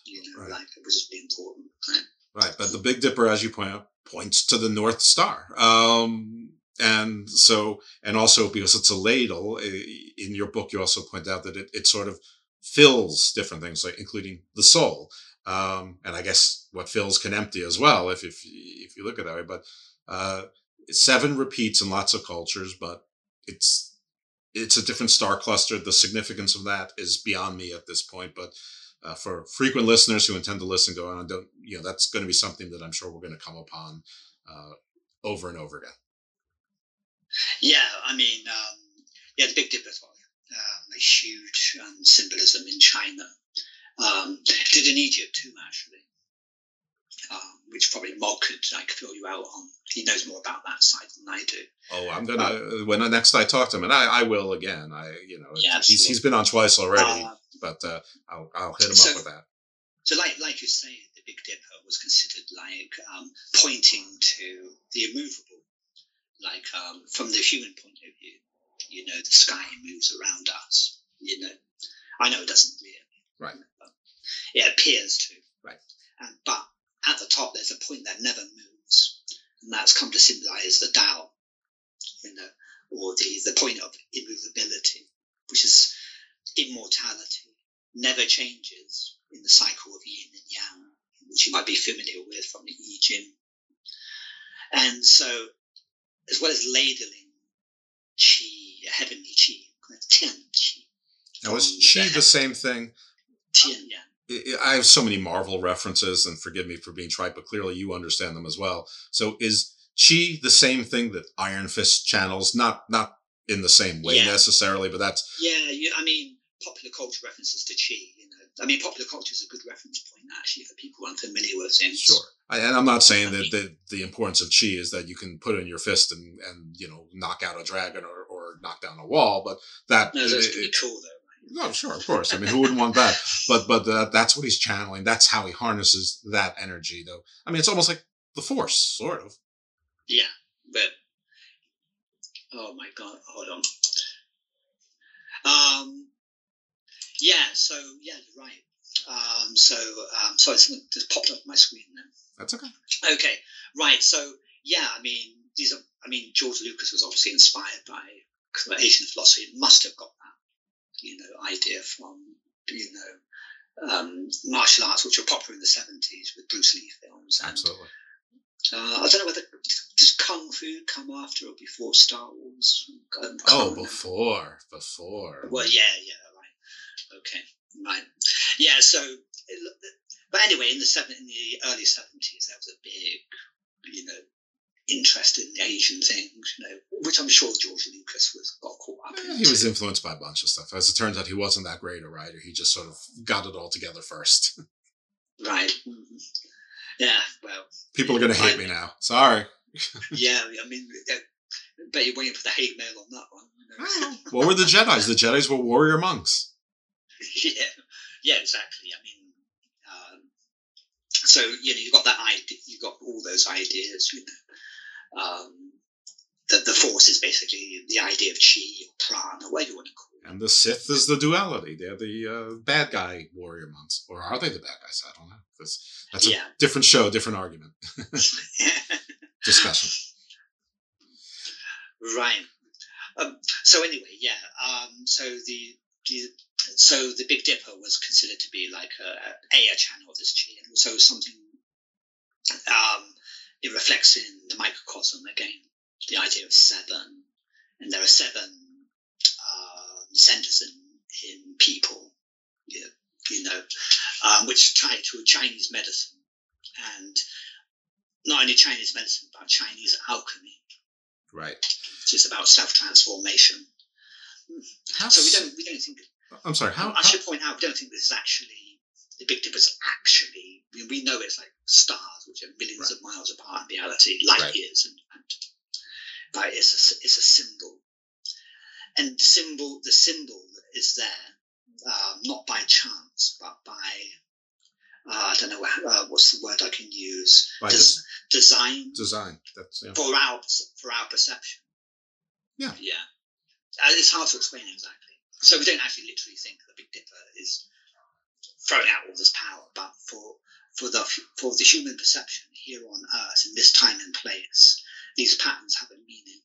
You know, like which is really important. Right?
Right, but the Big Dipper, as you point out, points to the North Star. Um, and so, and also because it's a ladle, in your book, you also point out that it, it sort of fills different things, like including the soul. Um, and I guess what fills can empty as well, if if if you look at that way. But uh, seven repeats in lots of cultures, but it's it's a different star cluster. The significance of that is beyond me at this point, but uh, for frequent listeners who intend to listen, go on, don't you know that's going to be something that I'm sure we're going to come upon uh, over and over again.
Yeah, I mean, um, yeah, the Big Dipper as well. Um, a huge um, symbolism in China. Um, did in Egypt too, actually. um, which probably Mogg could like fill you out on. He knows more about that side than I do.
Oh, I'm gonna uh, when next I talk to him, and I, I will again. I you know
Yeah,
he's he's been on twice already,
Uh,
but uh, I'll I'll hit him
so-
up with that.
So, like like you say, the Big Dipper was considered like um, pointing to the immovable, like um, from the human point of view. You know, the sky moves around us. You know, I know it doesn't really.
Right.
It appears to.
Right.
And, but at the top, there's a point that never moves, and that's come to symbolize the Tao. You know, or the the point of immovability, which is immortality, never changes in the cycle of yin and yang, which you might be familiar with from the I Ching. And so, as well as ladling qi, heavenly qi, tian qi,
Now is chi the same thing?
tian yang.
I- I have so many Marvel references, and forgive me for being trite, but clearly you understand them as well. So is chi the same thing that Iron Fist channels? Not not in the same way
Yeah.
necessarily, but that's
Yeah, you, I mean, popular culture references to chi. You know, I mean, popular culture is a good reference point actually for people unfamiliar with things.
Sure. I, and I'm not saying that the, the importance of chi is that you can put it in your fist and, and you know knock out a dragon or, or knock down a wall, but that
No, that's
it-
pretty cool though.
no, sure, of course. I mean, who wouldn't want that? But but uh, that's what he's channeling. That's how he harnesses that energy, though. I mean, it's almost like the force, sort of.
Yeah, but oh my god, hold on. Um, yeah, so yeah, you're right. Um, so um, sorry, something just popped up on my screen then.
That's okay.
Okay, right. So yeah, I mean, these are. I mean, George Lucas was obviously inspired by Asian philosophy. Must have got that, you know, idea from you know um, martial arts, which were popular in the seventies with Bruce Lee films. And,
Absolutely.
uh, I don't know whether does Kung Fu come after or before Star Wars. Can't
Oh,
remember.
before, before.
Well, yeah, yeah, right. Okay, right. Yeah, so, it- but anyway, in the seven, in the early seventies, there was a big, you know, interest in Asian things, you know, which I'm sure George Lucas was got caught up in.
Eh, He was influenced by a bunch of stuff. As it turns out, he wasn't that great a writer. He just sort of got it all together first.
right. mhm. Yeah. Well.
People are going to hate me now. Sorry.
Yeah. I mean, uh, bet you're waiting for the hate mail on that one. You know?
What were the Jedi's? The Jedi's were warrior monks.
yeah, yeah, exactly. I mean, um, so you know, you've got that idea, you've got all those ideas. You know, um, that the force is basically the idea of chi or prana, whatever you want to call it.
And the Sith is the duality. They're the uh, bad guy warrior monks. Or are they the bad guys? I don't know. That's, that's
Yeah.
a different show, different argument. Discussion.
right. Um, so anyway, yeah. Um, so the, the so the Big Dipper was considered to be like a, a, a channel of this chi, and also something. Um, it reflects in the microcosm again, the idea of seven, and there are seven um, centers in in people, you, you know, um, which tie to Chinese medicine, and not only Chinese medicine but Chinese alchemy,
Right.
which is about self transformation. So we don't we don't think.
I'm sorry. How,
I should point out we don't think this is actually the Big Dipper's actually. We, we know it's like stars, which are millions of miles apart in reality, light
Right.
years, and, and but it's a it's a symbol, and the symbol the symbol is there um, not by chance but by uh, I don't know uh, what's the word I can use
By
Des- design
design. That's yeah.
for our for our perception.
Yeah.
Yeah. Uh, it's hard to explain exactly. So we don't actually literally think the Big Dipper is throwing out all this power, but for for the for the human perception here on Earth in this time and place, these patterns have a meaning.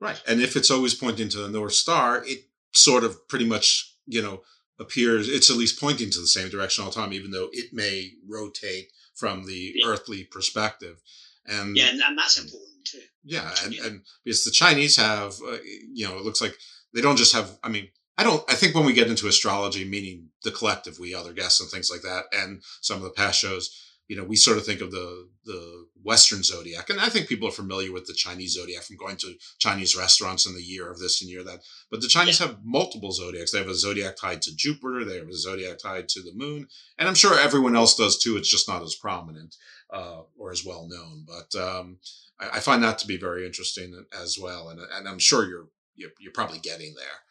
Right. And if it's always pointing to the North Star, it sort of pretty much, you know, appears, it's at least pointing to the same direction all the time, even though it may rotate from the earthly perspective. And
Yeah, and, and that's important too.
Yeah, and, and because the Chinese have, uh, you know, it looks like they don't just have. I mean, I don't. I think when we get into astrology, meaning the collective, we other guests and things like that, and some of the past shows, you know, we sort of think of the the Western zodiac, and I think people are familiar with the Chinese zodiac from going to Chinese restaurants in the year of this and year of that. But the Chinese yeah. have multiple zodiacs. They have a zodiac tied to Jupiter. They have a zodiac tied to the moon, and I'm sure everyone else does too. It's just not as prominent uh, or as well known. But um, I, I, find that to be very interesting as well, and and I'm sure you're you're, you're probably getting there.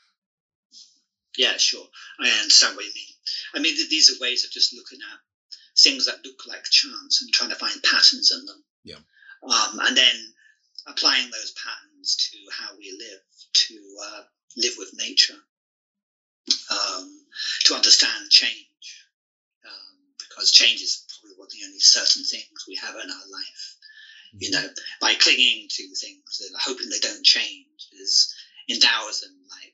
Yeah, sure. I understand what you mean. I mean, these are ways of just looking at things that look like chance and trying to find patterns in them.
Yeah.
Um, and then applying those patterns to how we live, to uh, live with nature, um, to understand change, um, because change is probably one of the only certain things we have in our life. Mm-hmm. You know, by clinging to things and hoping they don't change is endows them like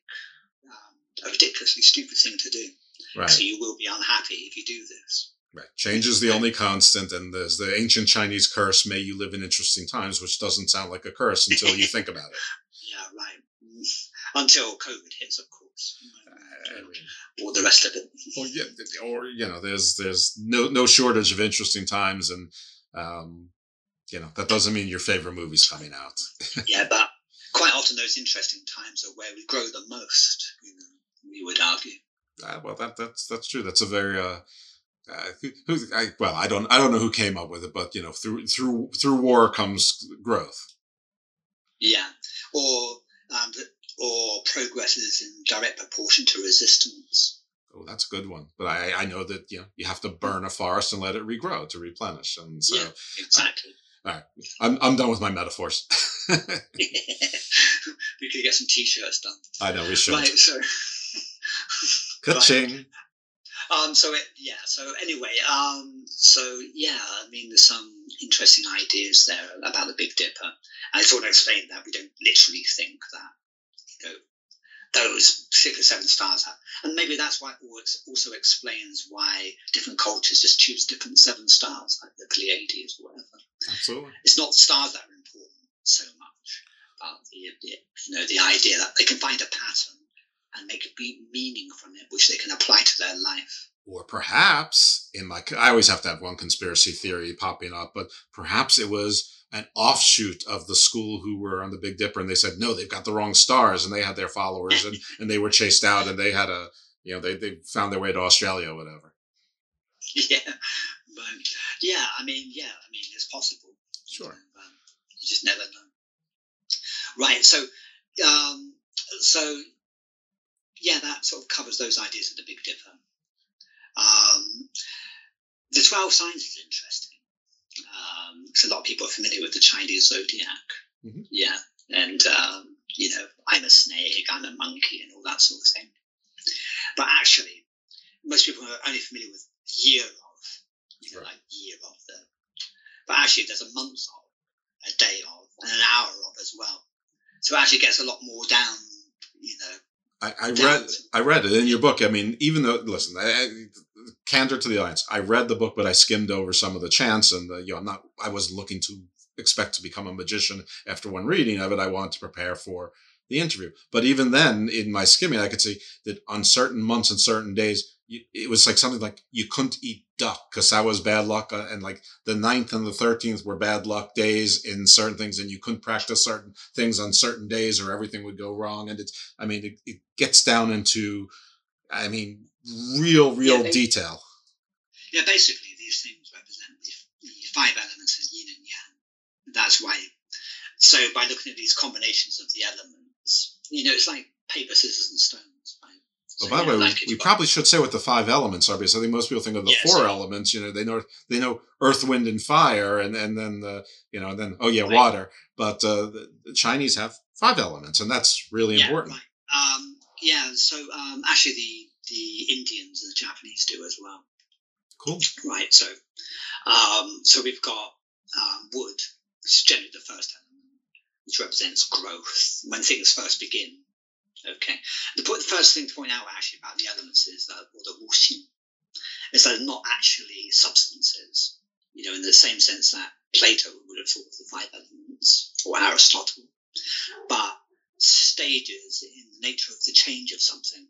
a ridiculously stupid thing to do. Right. So you will be unhappy if you do this.
Right. Change is the only constant, and there's the ancient Chinese curse, may you live in interesting times, which doesn't sound like a curse until you think about it.
Yeah, right. Until COVID hits, of course. I mean, or the rest of it.
Or, yeah, or you know, there's there's no no shortage of interesting times, and um, you know that doesn't mean your favorite movie's coming out.
yeah, but quite often those interesting times are where we grow the most. You know, we would argue.
Uh, well, that that's that's true. That's a very uh, uh, who, I, well, I don't, I don't know who came up with it, but you know, through through through war comes growth.
Yeah, or um, or progress is in direct proportion to resistance.
Oh, that's a good one. But I, I know that you know you have to burn a forest and let it regrow to replenish, and so
yeah, exactly.
Uh, all right, I'm I'm done with my metaphors.
we could get some t-shirts done.
I know we should.
Right, so. Right. Um, so it, yeah. So anyway, um, so yeah, I mean, there's some interesting ideas there about the Big Dipper. I sort of explained that we don't literally think that you know those six or seven stars have, and maybe that's why it also explains why different cultures just choose different seven stars, like the Pleiades or whatever.
Absolutely,
it's not stars that are important so much, but the, the you know the idea that they can find a pattern and make meaning from it, which they can apply to their life.
Or perhaps, in my, I always have to have one conspiracy theory popping up, but perhaps it was an offshoot of the school who were on the Big Dipper, and they said no, they've got the wrong stars, and they had their followers, and and they were chased out, and they had a, you know, they they found their way to Australia, or whatever.
Yeah, but yeah, I mean, yeah, I mean, it's possible.
Sure.
Um, you just never know. Right. So, um, so yeah, that sort of covers those ideas of the Big Dipper. Um, the 12 signs is interesting because um, a lot of people are familiar with the Chinese zodiac. Mm-hmm. Yeah. And, um, you know, I'm a snake, I'm a monkey, and all that sort of thing. But actually, most people are only familiar with year of, you know, right. like year of the. But actually, there's a month of, a day of, and an hour of as well. So it actually gets a lot more down, you know,
I, I read I read it in your book. I mean, even though listen, I, I, candor to the audience, I read the book, but I skimmed over some of the chants, and the, you know, I'm not. I wasn't looking to expect to become a magician after one reading of it. I wanted to prepare for the interview. But even then, in my skimming, I could see that on certain months and certain days, it was like something like you couldn't eat duck because that was bad luck uh, and like the 9th and the 13th were bad luck days in certain things and you couldn't practice certain things on certain days or everything would go wrong and it's i mean it, it gets down into i mean real real yeah, they, detail.
Yeah basically these things represent the, the five elements of yin and yang. That's why so by looking at these combinations of the elements you know it's like paper scissors and stones right
well, by the way, we, we probably should say what the five elements are because I think most people think of the four elements. You know, they know they know earth, wind, and fire, and and then the you know and then oh yeah, right. water. But uh, the, the, Chinese have five elements, and that's really
yeah,
important.
Right. Um, yeah. So um, actually, the the Indians and the Japanese do as well.
Cool.
Right. So um, so we've got um, wood, which is generally the first element, which represents growth when things first begin Okay. The, point, the first thing to point out actually about the elements is that, or the wuxing, is that they're not actually substances, you know, in the same sense that Plato would have thought of the five elements, or Aristotle, but stages in the nature of the change of something.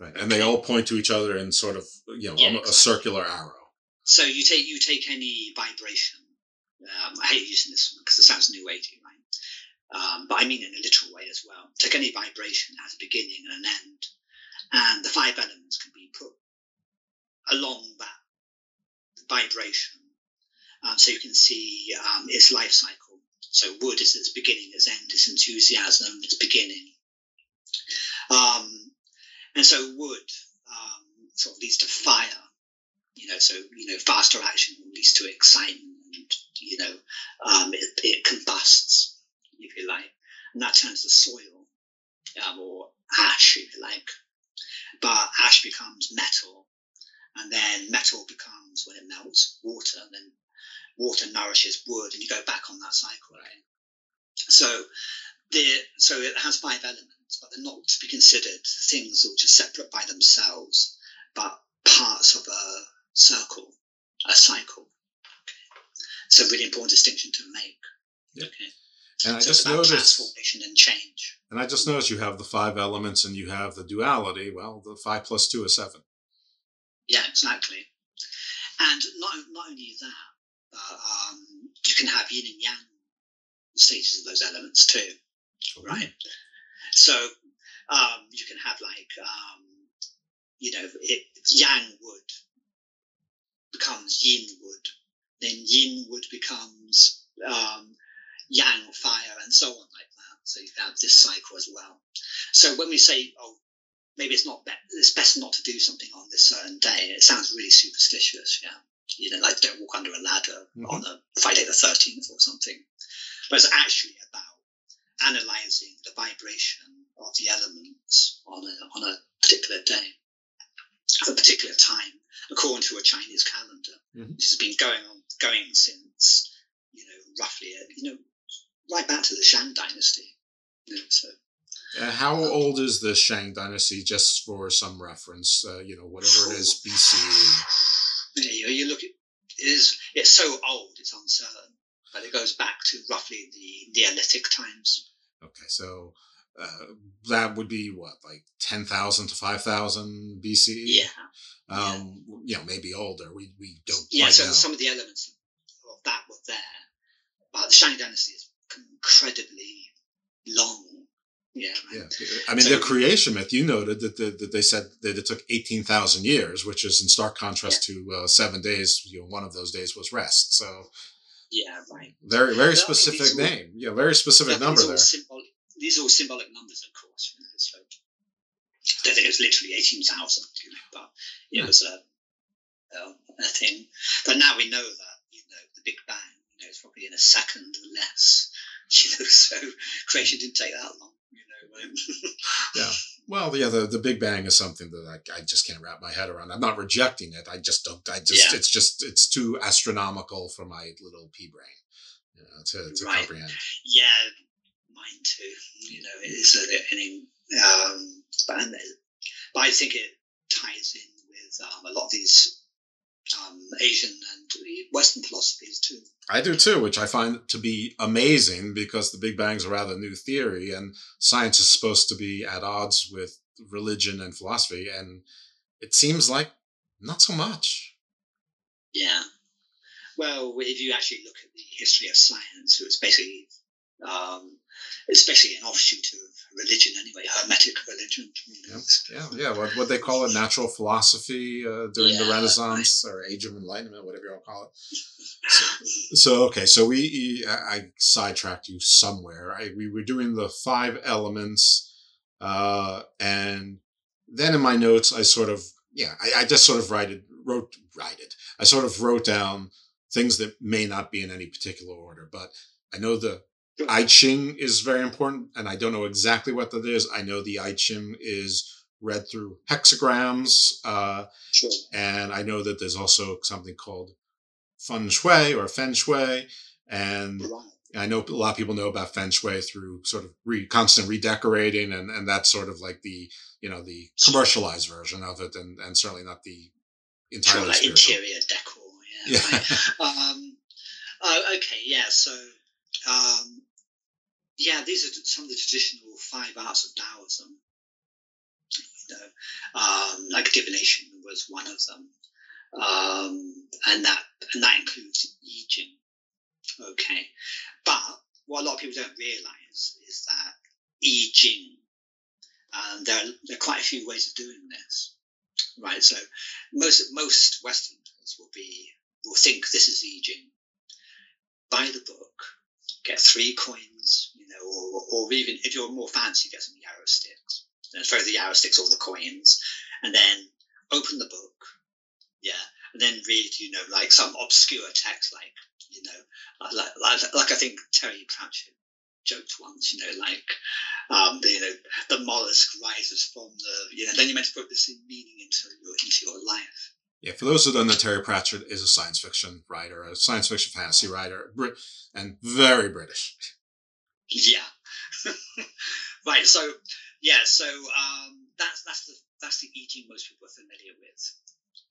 Right. And they all point to each other in sort of, you know, yeah, a, exactly. circular arrow.
So you take you take any vibration. Um, I hate using this one because it sounds new agey, right? Um, but I mean in a literal way as well. Take any vibration has a beginning and an end, and the five elements can be put along that vibration, um, so you can see um, its life cycle. So wood is its beginning, its end, its enthusiasm, its beginning. Um, and so wood um, sort of leads to fire, you know, so, you know, faster action leads to excitement and, you know, um, it, it combusts, if you like, and that turns to soil um, or ash, if you like. But ash becomes metal, and then metal becomes, when it melts, water, and then water nourishes wood, and you go back on that cycle. Right? So, the, so it has five elements, but they're not to be considered things which are separate by themselves, but parts of a circle, a cycle. Okay. So, really important distinction to make.
Yeah.
Okay.
And I just noticed,
transformation and change.
and I just noticed you have the five elements and you have the duality. Well, the five plus two is seven.
Yeah, exactly. And not not only that, but um, you can have yin and yang stages of those elements too, right? So um, you can have like um, you know, it, yang wood becomes yin wood, then yin wood becomes um, yang or fire, and so on like that. So you have this cycle as well. So when we say, oh, maybe it's not be- it's best not to do something on this certain day, it sounds really superstitious. Yeah, you know, like don't walk under a ladder on a Friday the thirteenth or something. But it's actually about analyzing the vibration of the elements on a on a particular day, at a particular time, according to a Chinese calendar,
Mhm.
which has been going on going since you know roughly uh, you know right back to the Shang Dynasty. You know, so
Uh, how old is the Shang Dynasty? Just for some reference, uh, you know, whatever it is, BCE.
Yeah, you, look at it is it's so old it's uncertain, but it goes back to roughly the Neolithic times.
Okay, so uh, that would be what, like ten thousand to five thousand BCE?
Yeah.
Um, you know, maybe older. We we don't
Yeah, so
know.
some of the elements of that were there, but the Shang Dynasty is incredibly long. Yeah,
Yeah, I mean,
So-
their creation myth. You noted that, the, that they said that it took eighteen thousand years, which is in stark contrast to uh, seven days. You know, one of those days was rest. So
yeah, right.
very very
But
specific
these all-
name. Yeah, very specific
Yeah,
number
these are all
there.
Symbolic, these are all symbolic numbers, of course. You know, so I don't think it was literally 18,000, you know, but it was a, a, a thing. But now we know that, you know, the Big Bang, you know, is probably in a second or less. You know, so creation didn't take that long, you know. Um,
Yeah. Well, yeah, the, the Big Bang is something that I, I just can't wrap my head around. I'm not rejecting it. I just don't. I just
Yeah.
it's just it's too astronomical for my little pea brain you know, to, to
Right.
comprehend.
yeah, mine too. You know, it is a, an, um, but, and, but I think it ties in with um, a lot of these um, Asian and Western philosophies too.
I do too, which I find to be amazing because the Big Bang's a rather new theory, and science is supposed to be at odds with religion and philosophy, and it seems like not so much.
Yeah. Well, if you actually look at the history of science, it was basically, um, especially an offshoot of religion anyway, Hermetic religion. You know,
Yeah, yeah. What what they call it, natural philosophy uh, during the
Yeah,
Renaissance or Age of Enlightenment, whatever you to call it. So, so okay, so we I, I sidetracked you somewhere. I, we were doing the five elements, uh, and then in my notes I sort of yeah I, I just sort of write it wrote write it. I sort of wrote down things that may not be in any particular order, but I know the I Ching is very important, and I don't know exactly what that is. I know the I Ching is read through hexagrams, uh, and I know that there's also something called feng shui or feng shui, and I know a lot of people know about feng shui through sort of re, constant redecorating, and and that's sort of like the you know the commercialized version of it, and and certainly not the
Sure,
entirely
like interior decor. Yeah.
Yeah.
um, oh, okay. Yeah. So, um, yeah, these are some of the traditional five arts of Taoism. You know, um, like divination was one of them, um, and that and that includes I Ching. Okay, but what a lot of people don't realize is that I Ching, um, there are, there are quite a few ways of doing this, right? So most most Westerners will be will think this is I Ching, buy the book, get three coins, know, or, or even if you're more fancy, get some yarrow sticks. And throw the yarrow sticks or the coins, and then open the book, yeah, and then read, you know, like some obscure text, like you know, like like, like I think Terry Pratchett joked once, you know, like um, the, you know, the mollusk rises from the, you know, then you're meant to put this meaning into your into your life.
Yeah, for those who don't know, Terry Pratchett is a science fiction writer, a science fiction fantasy writer, and very British.
Yeah, right. So yeah, so um, that's that's the that's the I Ching most people are familiar with.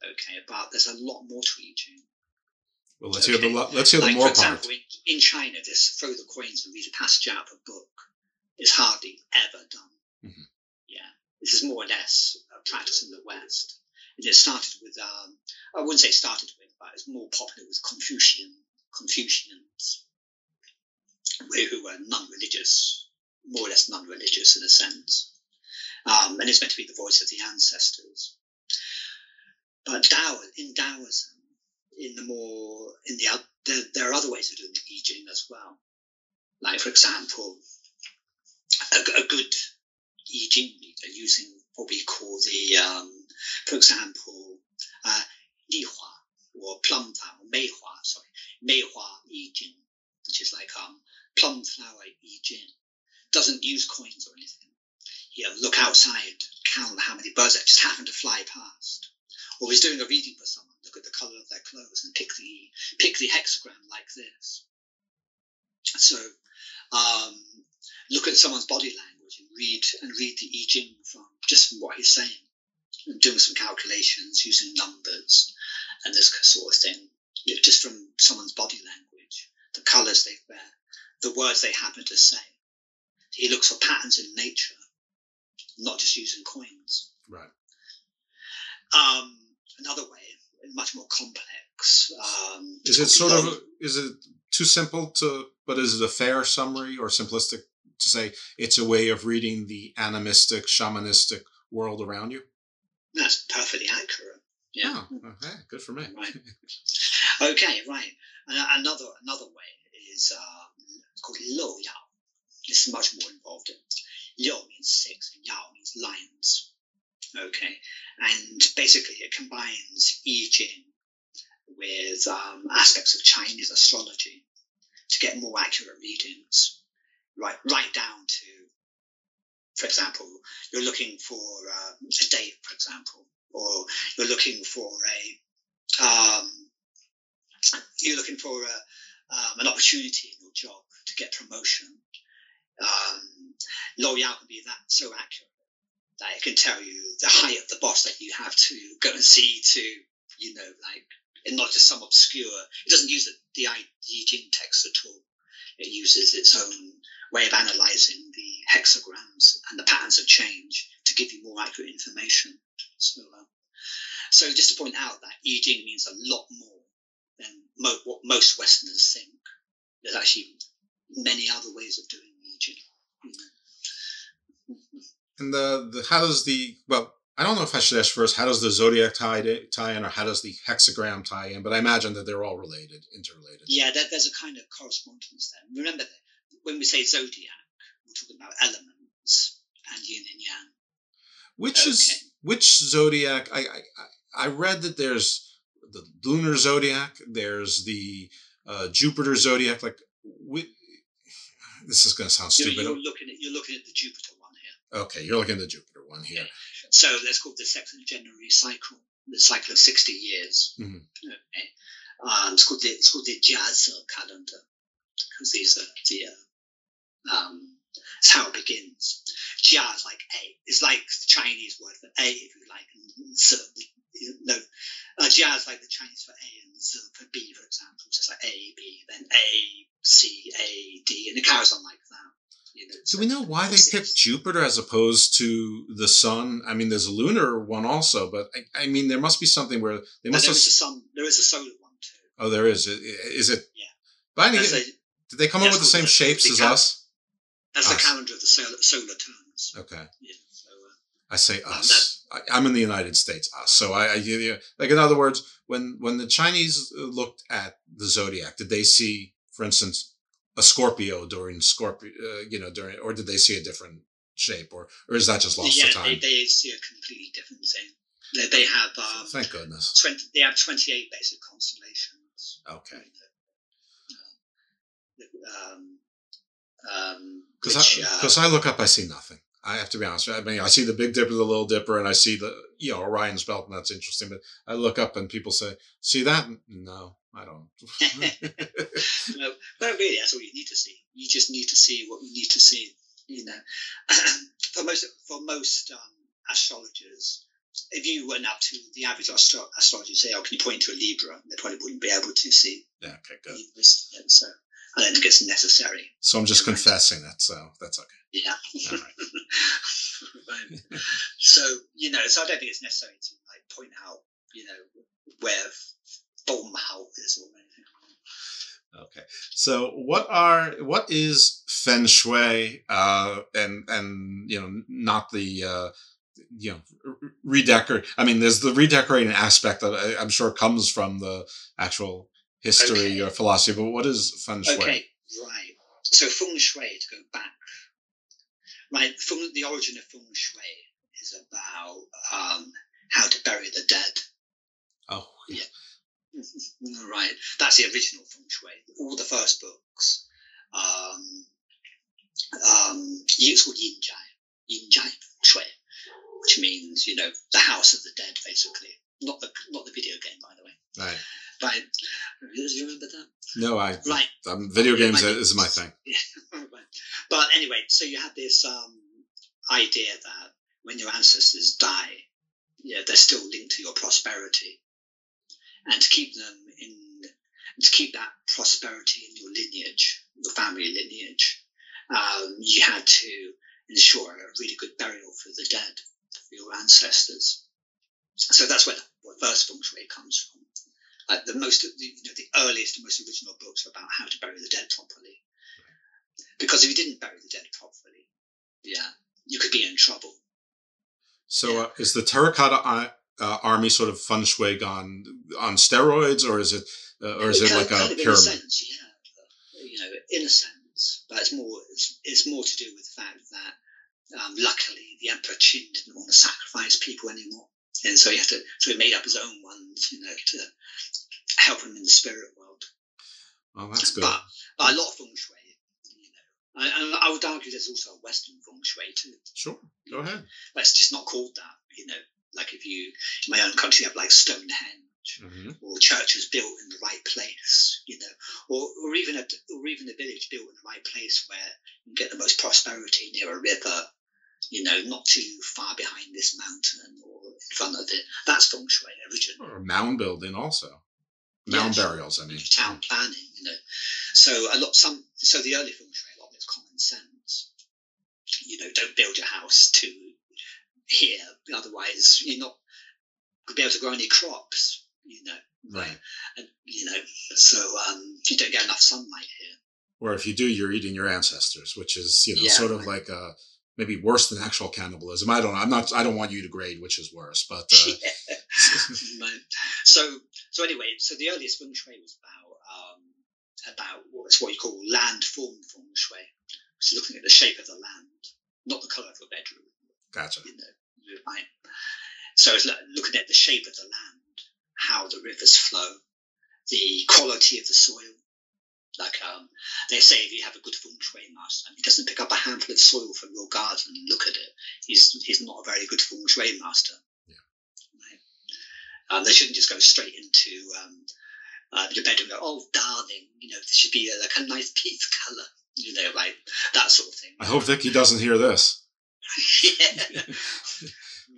Okay, but there's a lot more to I Ching.
Well, let's okay. hear the let's hear
like,
the more
for example,
part.
In, in China, this throw the coins and read a passage out of a book is hardly ever done.
Mm-hmm.
Yeah, this is more or less a practice in the West. And it started with um, I wouldn't say started with, but it's more popular with Confucian Confucians, who were non-religious, more or less non-religious in a sense, um, and it's meant to be the voice of the ancestors. But Tao, in Taoism, in the more in the there, there are other ways of doing the I Ching as well. Like for example, a, a good I Ching reader using what we call the, um, for example, uh, Li Hua or plum flower, Mei Hua, sorry, Mei Hua I Ching, which is like um, plum flower Ching, doesn't use coins or anything. Know, look outside, count how many birds that just happen to fly past. Or he's doing a reading for someone look at the color of their clothes and pick the pick the hexagram like this. So um, look at someone's body language and read and read the I Ching from just from what he's saying, and doing some calculations using numbers and this sort of thing, you know, just from someone's body language, the colors they wear, the words they happen to say. He looks for patterns in nature, not just using coins.
Right.
Um, another way much more complex. Um,
is it sort of is it too simple to? But is it a fair summary or simplistic to say it's a way of reading the animistic, shamanistic world around you?
That's perfectly accurate. Yeah.
Oh, okay, good for me.
Right. okay, right. Another another way is um, called Liu Yao. Is much more involved. Liu means six and Yao means lions. Okay, and basically it combines I Ching with um, aspects of Chinese astrology to get more accurate readings, right, right down to, for example, you're looking for um, a date, for example, or you're looking for a, um, you're looking for a, um, an opportunity in your job to get promotion. Um, Liu Yao can be that so accurate that it can tell you the height of the boss that you have to go and see to, you know, like, and not just some obscure. It doesn't use the, the text at all. It uses its own way of analyzing the hexagrams and the patterns of change to give you more accurate information. So, uh, so just to point out that I Ching means a lot more mo- what most Westerners think. There's actually many other ways of doing I Ching. You know.
And the, the how does the well I don't know if I should ask first how does the zodiac tie, tie in or how does the hexagram tie in, but I imagine that they're all related, interrelated.
Yeah, there, there's a kind of correspondence there. Remember that when we say zodiac, we're talking about elements and yin and yang.
Which okay. is which zodiac? I, I I read that there's the lunar zodiac, there's the uh, Jupiter zodiac. Like, we, this is going to sound stupid.
You're, you're looking at you're looking at the Jupiter one here.
Okay, you're looking at the Jupiter one here.
So that's called the sexagenary cycle, the cycle of 60 years.
Mm-hmm.
Okay. Um, it's, called the, it's called the Jiazi calendar because these are the, uh, um, it's how it begins. Jia is like A. It's like the Chinese word for A, if you like. And Z, no, uh, Jia is like the Chinese for A and Z for B, for example. So it's like A, B, then A, C, A, D, and it carries on like that. You know,
Do we know why they picked Jupiter as opposed to the sun? I mean, there's a lunar one also, but I, I mean, there must be something where they must.
there
have...
is a sun. There is a solar one too.
Oh, there is. Is it?
Yeah.
But I mean, Did they come up with the same
called
shapes
the
as us?
That's the calendar of the solar, solar terms.
Okay.
Yeah. Uh,
I say us. I, I'm in the United States, us. So I, I give you like in other words, when when the Chinese uh, looked at the zodiac, did they see, for instance, a Scorpio during Scorpio, uh, you know, during, or did they see a different shape, or or is that just lost
yeah,
to time?
they, they see a completely different thing. They, they have um,
Thank goodness.
20, they have 28 basic constellations.
Okay.
Um, um,
Because
which,
I,
uh,
I look up, I see nothing. I have to be honest. I mean, I see the Big Dipper, the Little Dipper, and I see the you know Orion's belt, and that's interesting. But I look up, and people say, "See that?" No, I don't.
no, but really, that's all you need to see. You just need to see what you need to see. You know, for most for most um, astrologers, if you went up to the average astro- astrologer, say, "Oh, can you point to a Libra?" They probably wouldn't be able to see.
Yeah. Okay. Good.
Libras. And so I don't think it's necessary.
So I'm just confessing it. So that's okay.
Yeah.
All right.
Right. so you know, so I don't think it's necessary to like point out, you know, where Baumhaus is or anything.
Okay. So what are what is feng shui uh and and you know not the uh you know redecorate. I mean there's the redecorating aspect that I'm sure comes from the actual history or philosophy but what is feng shui?
Okay, right. So feng shui to go back. Right, feng, the origin of feng shui is about um, how to bury the dead.
Oh,
yeah. right, that's the original feng shui. All the first books. Um, um, it's called yin zhai, yin zhai feng shui, which means you know the house of the dead, basically. Not the not the video game, by the way.
Right.
Right. Do you remember that?
No, I
Right.
um, video games is my thing.
Right. But anyway, so you have this um, idea that when your ancestors die, yeah, they're still linked to your prosperity, and to keep them in, to keep that prosperity in your lineage, your family lineage, um, you had to ensure a really good burial for the dead, for your ancestors. So that's where the first feng shui comes from. Like the most, the, you know, the earliest and most original books are about how to bury the dead properly. Because if you didn't bury the dead properly, yeah, you could be in trouble.
So uh, is the terracotta uh, uh, army sort of feng shui gone on steroids or is it uh, or is it
Kind-
like
kind
a
of In a
pyramid?
sense, yeah. You know, in a sense, but it's more it's, it's more to do with the fact that um, luckily the Emperor Qin didn't want to sacrifice people anymore, and so he had to so he made up his own ones, you know, to help him in the spirit world.
Oh, that's good.
But, but a lot of feng shui, you know, and, and I would argue there's also a Western feng shui too.
Sure, go ahead.
But it's just not called that, you know. Like if you, in my own country, you have like Stonehenge
Mhm.
or churches built in the right place, you know, or, or even a or even a village built in the right place where you get the most prosperity near a river, you know, not too far behind this mountain or in front of it. That's feng shui originally.
Or mound building also. Mound
Yeah,
burials, I mean.
town planning, you know. So a lot some so the early feng shui a lot of it's common sense. You know, don't build your house to here, otherwise you're not gonna be able to grow any crops, you know.
Right.
And you know, so um you don't get enough sunlight here.
Or if you do, you're eating your ancestors, which is you know
Yeah,
sort of like uh maybe worse than actual cannibalism. I don't know. I'm not. I don't want you to grade which is worse, but uh.
So so anyway, so the earliest feng shui was about um about what's what you call land form feng shui, which is looking at the shape of the land, not the colour of your bedroom.
gotcha.
you know, right? So it's looking at the shape of the land, how the rivers flow, the quality of the soil. Like um, they say, if you have a good feng shui master, and he doesn't pick up a handful of soil from your garden and look at it, he's he's not a very good feng shui master.
Yeah.
Right? Um, they shouldn't just go straight into um, uh, the bedroom and go, "Oh, darling, you know, this should be a, like a nice peach color." You know, like that sort of thing.
I hope Vicky doesn't hear this
yeah.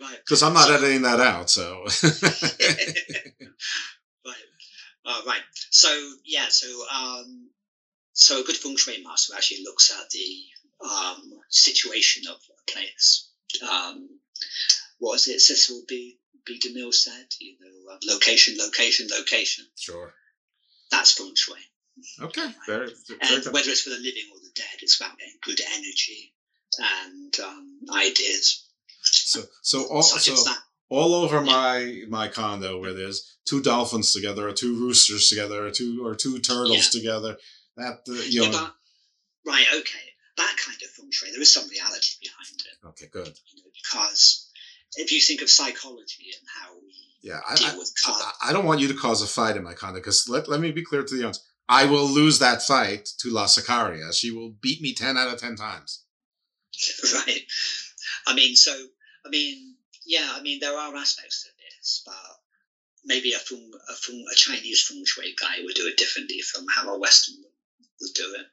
right.
because I'm not editing that out. So.
Uh, right. So yeah. So um, so a good feng shui master actually looks at the um, situation of a place. Um, what is it? Cecil B. B. DeMille said, you know, uh, location, location, location.
sure.
That's feng shui.
Okay, very, very
And whether it's for the living or the dead, it's about getting good energy and um, ideas.
So, so all,
Such
so
as that.
all over my my condo where there's two dolphins together, or two roosters together, or two or two turtles together. That uh, you
Yeah,
know.
but, right, okay. That kind of feng shui, there is some reality behind it.
Okay, good.
Because if you think of psychology and how we
Yeah, I, I, I don't want you to cause a fight in my condo because let, let me be clear to the audience. I will lose that fight to La Sicaria. She will beat me 10 out of 10 times.
right? I mean, so I mean, yeah, I mean, there are aspects to this, but maybe a feng, a, feng, a Chinese feng shui guy would do it differently from how a Western would do it.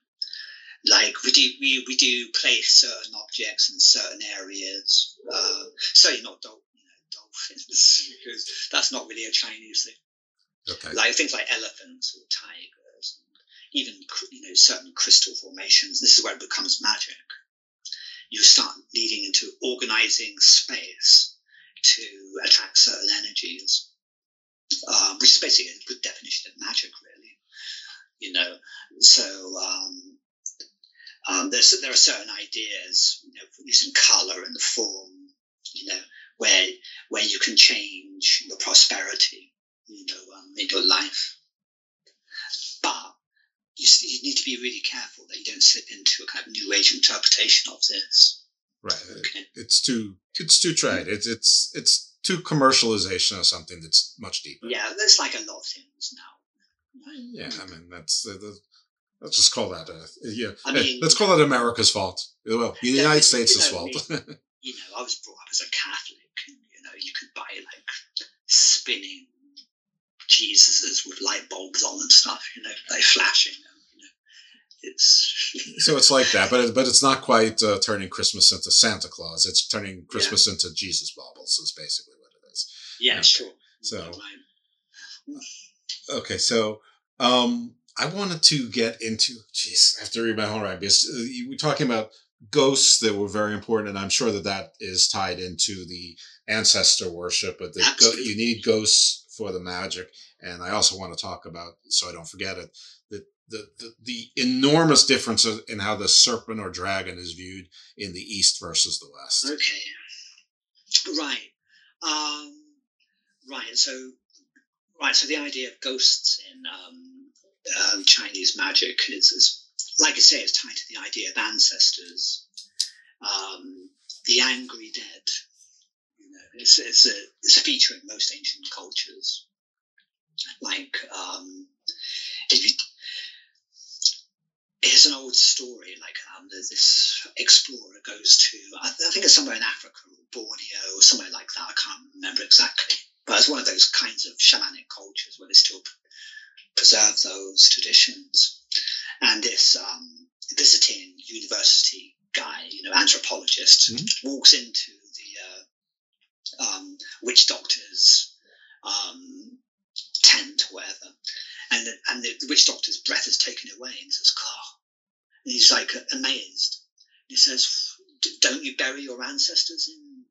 Like we do, we, we do place certain objects in certain areas. Uh, certainly not dol- you know, dolphins, because that's not really a Chinese thing.
Okay.
Like things like elephants or tigers, and even you know certain crystal formations. This is where it becomes magic. You start leading into organizing space to attract certain energies, um, which is basically a good definition of magic, really. You know, so um, um, there's there are certain ideas, you know, using color and form, you know, where where you can change your prosperity, you know, um, in your life. But you, you need to be really careful that you don't slip into a kind of new age interpretation of this.
Right. Okay. It's too it's too trade. It's it's it's too commercialization of something that's much deeper.
Yeah, there's like a lot of things now.
Yeah, I mean that's uh, the, let's just call that a yeah.
I
hey,
mean-
let's call it America's fault. Well, the United States'
you know,
fault.
you know, I was brought up as a Catholic, and you know, you could buy like spinning Jesuses with light bulbs on and stuff, you know, like flashing them. You know, it's
so it's like that, but it, but it's not quite uh, turning Christmas into Santa Claus. It's turning Christmas into Jesus baubles. Is basically what it is.
yeah, sure.
So okay, so um, I wanted to get into. Jeez, I have to read my whole right because uh, you we're talking about ghosts that were very important, and I'm sure that that is tied into the ancestor worship. But the go, you need ghosts for the magic, and I also want to talk about, so I don't forget it, the, the enormous difference in how the serpent or dragon is viewed in the East versus the West.
Okay. Right. Um, right. So, right. So the idea of ghosts in um, um, Chinese magic is, is, like I say, it's tied to the idea of ancestors. Um, the angry dead. You know, it's, it's a it's a feature in most ancient cultures. Like, um, if you Here's an old story. Like um, this explorer goes to, I, I think it's somewhere in Africa or Borneo or somewhere like that. I can't remember exactly. But it's one of those kinds of shamanic cultures where they still preserve those traditions. And this um, visiting university guy, you know, anthropologist, walks into the uh, um, witch doctor's um, tent or whatever, and the, and the witch doctor's breath is taken away, and he says, "God," and he's like amazed. He says, "Don't you bury your ancestors in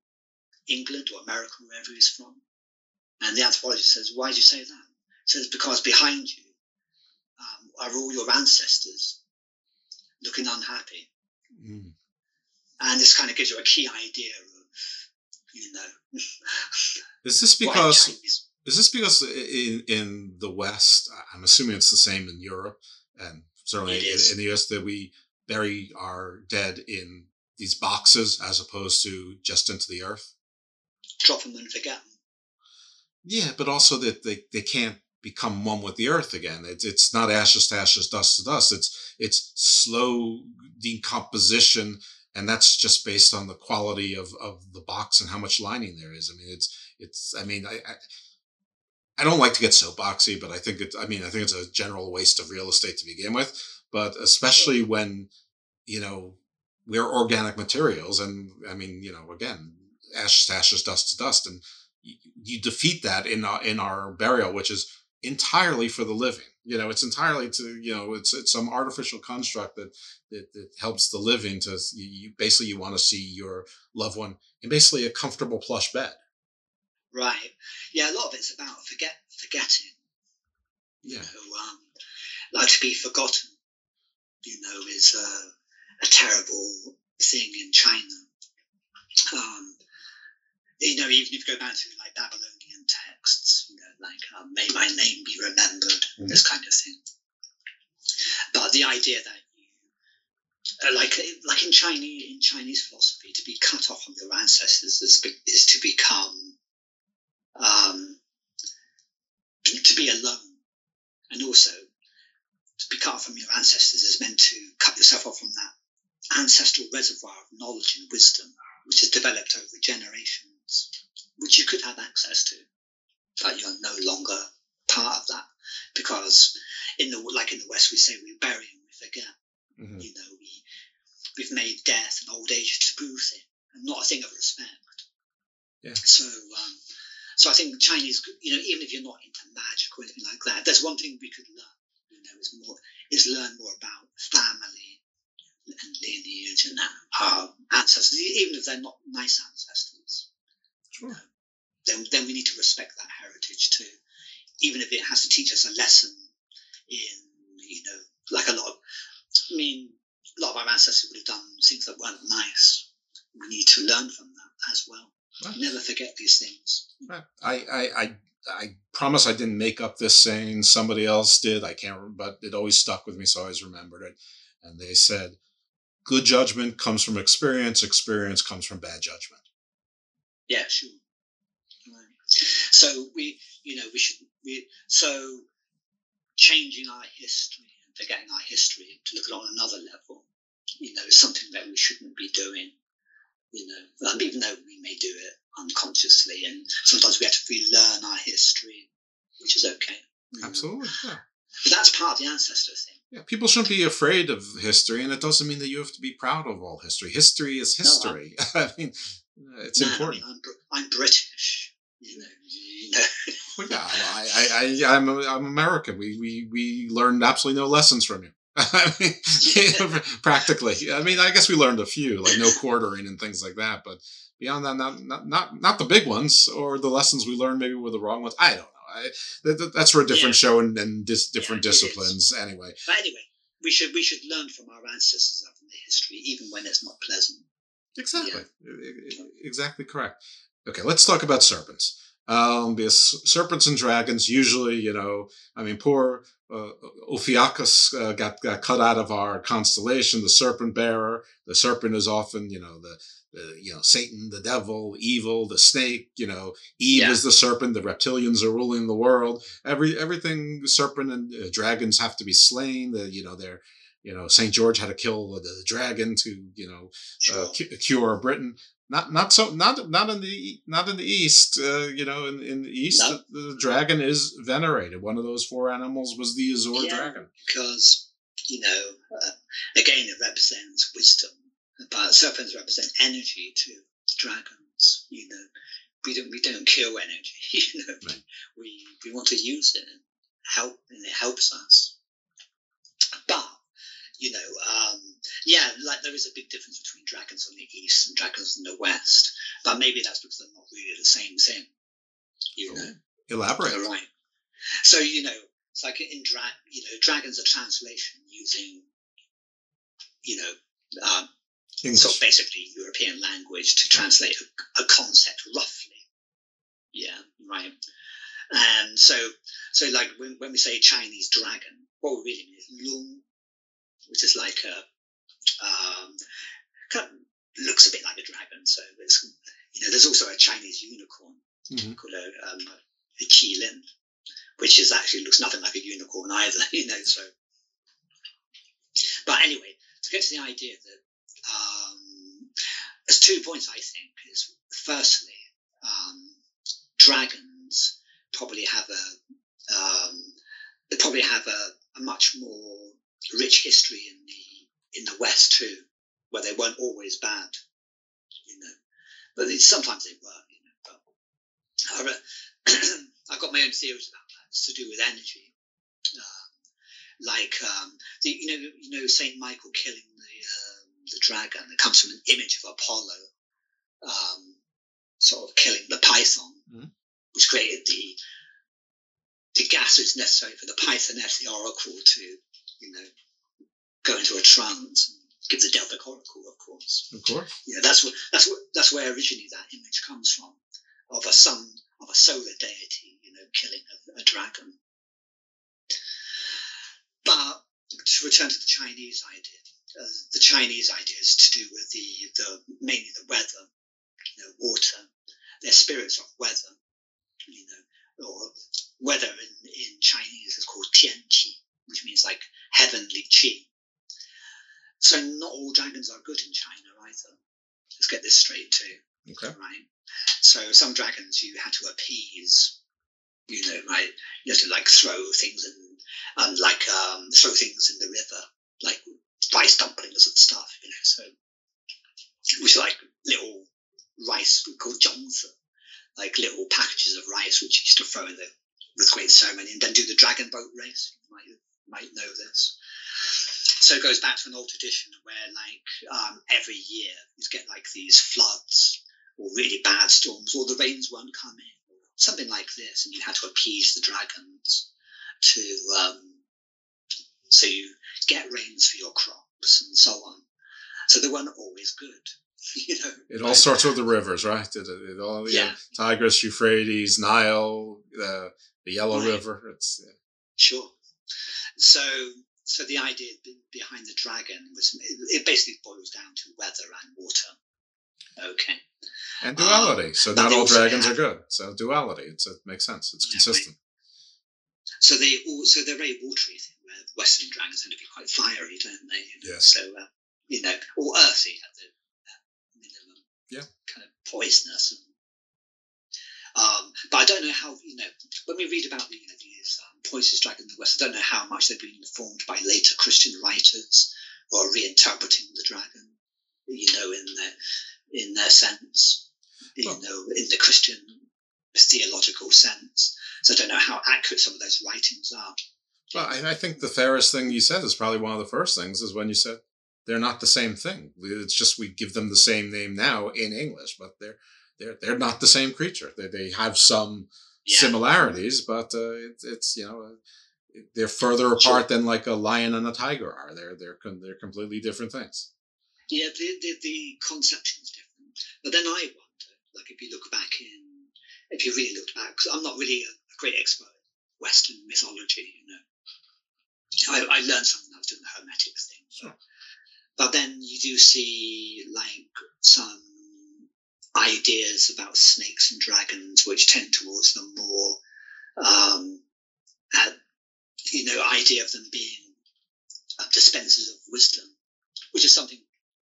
England or America, wherever he's from?" And the anthropologist says, "Why do you say that?" He says, "Because behind you um, are all your ancestors looking unhappy."
Mm.
And this kind of gives you a key idea of, you know,
Is this because is this because in in the West, I'm assuming it's the same in Europe and certainly in, in the US that we bury our dead in these boxes as opposed to just into the earth?
drop them and forget them.
Yeah, but also that they, they can't become one with the earth again. It's it's not ashes to ashes, dust to dust. It's it's slow decomposition, and that's just based on the quality of, of the box and how much lining there is. I mean, it's it's. I mean, I. I I don't like to get soapboxy, but I think it. I mean, I think it's a general waste of real estate to begin with. But especially when, you know, we're organic materials, and I mean, you know, again, ashes to ashes, dust to dust, and you, you defeat that in our, in our burial, which is entirely for the living. You know, it's entirely to you know, it's it's some artificial construct that that, that helps the living to you basically you want to see your loved one in basically a comfortable plush bed.
Right. Yeah, a lot of it's about forget forgetting.
Yeah.
So, um, like to be forgotten, you know, is a, a terrible thing in China. Um, you know, even if you go back to like Babylonian texts, you know, like um, "May my name be remembered," mm-hmm. this kind of thing. But the idea that you, uh, like, like in Chinese in Chinese philosophy, to be cut off from your ancestors is, is to become, um, to be alone, and also to be cut off from your ancestors is meant to cut yourself off from that ancestral reservoir of knowledge and wisdom which has developed over generations, which you could have access to, but you're no longer part of that because in the like in the West we say we bury and we forget. Mm-hmm. You know, we we've made death and old age a taboo thing and not a thing of respect.
Yeah.
So um, so I think Chinese, you know, even if you're not into magic or anything like that, there's one thing we could learn. You know, is more is learn more about family and lineage and our ancestors, even if they're not nice ancestors.
Sure.
then, then we need to respect that heritage too, even if it has to teach us a lesson in, you know, like a lot of, I mean, a lot of our ancestors would have done things that weren't nice. We need to learn from that as well. Right. Never forget these things.
Right. I, I, I, I promise I didn't make up this saying. Somebody else did. I can't remember, but it always stuck with me, so I always remembered it. And they said, good judgment comes from experience, experience comes from bad judgment.
Yeah, sure. So we, you know, we should, we, so changing our history and forgetting our history to look at it on another level, you know, is something that we shouldn't be doing, you know, um, even though we may do it unconsciously. And sometimes we have to relearn our history, which is okay.
Absolutely. Yeah.
But that's part of the ancestor thing.
Yeah, people shouldn't be afraid of history, and it doesn't mean that you have to be proud of all history. History is history. No, I mean, it's
Man,
important.
I mean, I'm, I'm, British. You know, you know.
well, yeah, I, I, I, I'm, I'm American. We, we, we learned absolutely no lessons from you. I mean, practically. I mean, I guess we learned a few, like no quartering and things like that. But beyond that, not, not, not, not the big ones or the lessons we learned maybe were the wrong ones. I don't know. I, that, that's for a different yeah. show and, and dis, different yeah, disciplines anyway.
But anyway, we should we should learn from our ancestors from the history, even when it's not pleasant.
Exactly, exactly correct. Okay, let's talk about serpents. Um, because serpents and dragons usually, you know, I mean, poor uh, Ophiuchus uh, got got cut out of our constellation, the serpent bearer. The serpent is often, you know, the the you know Satan, the devil, evil, the snake. You know, Eve yeah. is the serpent. The reptilians are ruling the world. Every everything serpent and uh, dragons have to be slain. The you know they're you know Saint George had to kill the dragon to you know uh, cure Britain. Not not so not not in the not in the east. Uh, you know, in, in the east, no. the, the, dragon is venerated. One of those four animals was the Azure yeah, dragon.
Because you know, uh, again, it represents wisdom but serpents represent energy to dragons. You know, we don't we don't kill energy. You know, right. we we want to use it and help, and it helps us. You know, um, yeah, like there is a big difference between dragons on the east and dragons in the west. But maybe that's because they're not really the same thing. You know,
elaborate.
Right. So you know, it's like in drag. You know, dragons are translation using. You know, um, English. So basically European language to translate a, a, concept roughly. Yeah, right. And so, so like when, when we say Chinese dragon, what we really mean is lung, which is like a, um, kind of looks a bit like a dragon. So there's, you know, there's also a Chinese unicorn mm-hmm. called a, um, a qilin, which is actually looks nothing like a unicorn either, you know, so. But anyway, to get to the idea that um, there's two points I think. Is firstly, um, dragons probably have a um, they probably have a, a, much more rich history in the in the West too, where they weren't always bad, you know, but sometimes they were, you know. But I, I've got my own theories about that. It's to do with energy. Um, like um, the, you know, you know Saint Michael killing the uh, the dragon that comes from an image of Apollo um, sort of killing the python, mm-hmm. which created the the gas is necessary for the Pythoness, the oracle, to, you know, go into a trance and give the Delphic oracle, of course.
Of course.
Yeah, that's what that's what that's where originally that image comes from, of a sun of a solar deity, you know, killing a, a dragon. But to return to the Chinese idea, uh, the Chinese idea is to do with the, the mainly the weather, you know, water. They're spirits of weather, you know, or weather in, in Chinese is called tianqi, which means like heavenly qi. So not all dragons are good in China either. Let's get this straight too.
Okay.
Right. So some dragons you had to appease, you know, right? You had to like throw things and and like um, throw things in the river, like rice dumplings and stuff, you know. So it was like little rice called zongzi, like little packages of rice which you used to throw in the with great ceremony, and then do the dragon boat race. You might might know this. So it goes back to an old tradition where, like, um, every year you get like these floods or really bad storms, or the rains won't come in, or something like this, and you had to appease the dragons to um, so you get rains for your crops and so on. So they weren't always good. You know,
It all starts with the rivers, right? It, it, it all, yeah. Tigris, Euphrates, Nile, uh, the Yellow
Right.
River. It's yeah.
Sure. So, so the idea behind the dragon was it, basically boils down to weather and water. Okay.
and duality. so not all dragons
have-
are good. So duality. It's, it makes sense. It's consistent.
So they all, so they're very watery. Western dragons tend to be quite fiery, don't they?
Yes.
So uh, you know, or earthy at the at minimum.
Yeah.
Kind of poisonous. And, um, but I don't know how you know when we read about you know, these um, poisonous dragons in the West. I don't know how much they've been informed by later Christian writers or reinterpreting the dragon. You know, in their in their sense. You know, in the Christian theological sense. So I don't know how accurate some of those writings are.
Well, I, I think the fairest thing you said is probably one of the first things is when you said they're not the same thing. It's just we give them the same name now in English, but they're they're they're not the same creature. They they have some similarities, but uh, it's it's you know uh, they're further apart than like a lion and a tiger are. They're they're they're completely different things.
Yeah, the, the, the conception's different. But then I wonder, like if you look back in, if you really looked back, because I'm not really a, a great expert in Western mythology, you know. I, I learned something I was doing the Hermetics thing. But, but then you do see like some ideas about snakes and dragons which tend towards the more um, uh, you know idea of them being uh, dispensers of wisdom which is something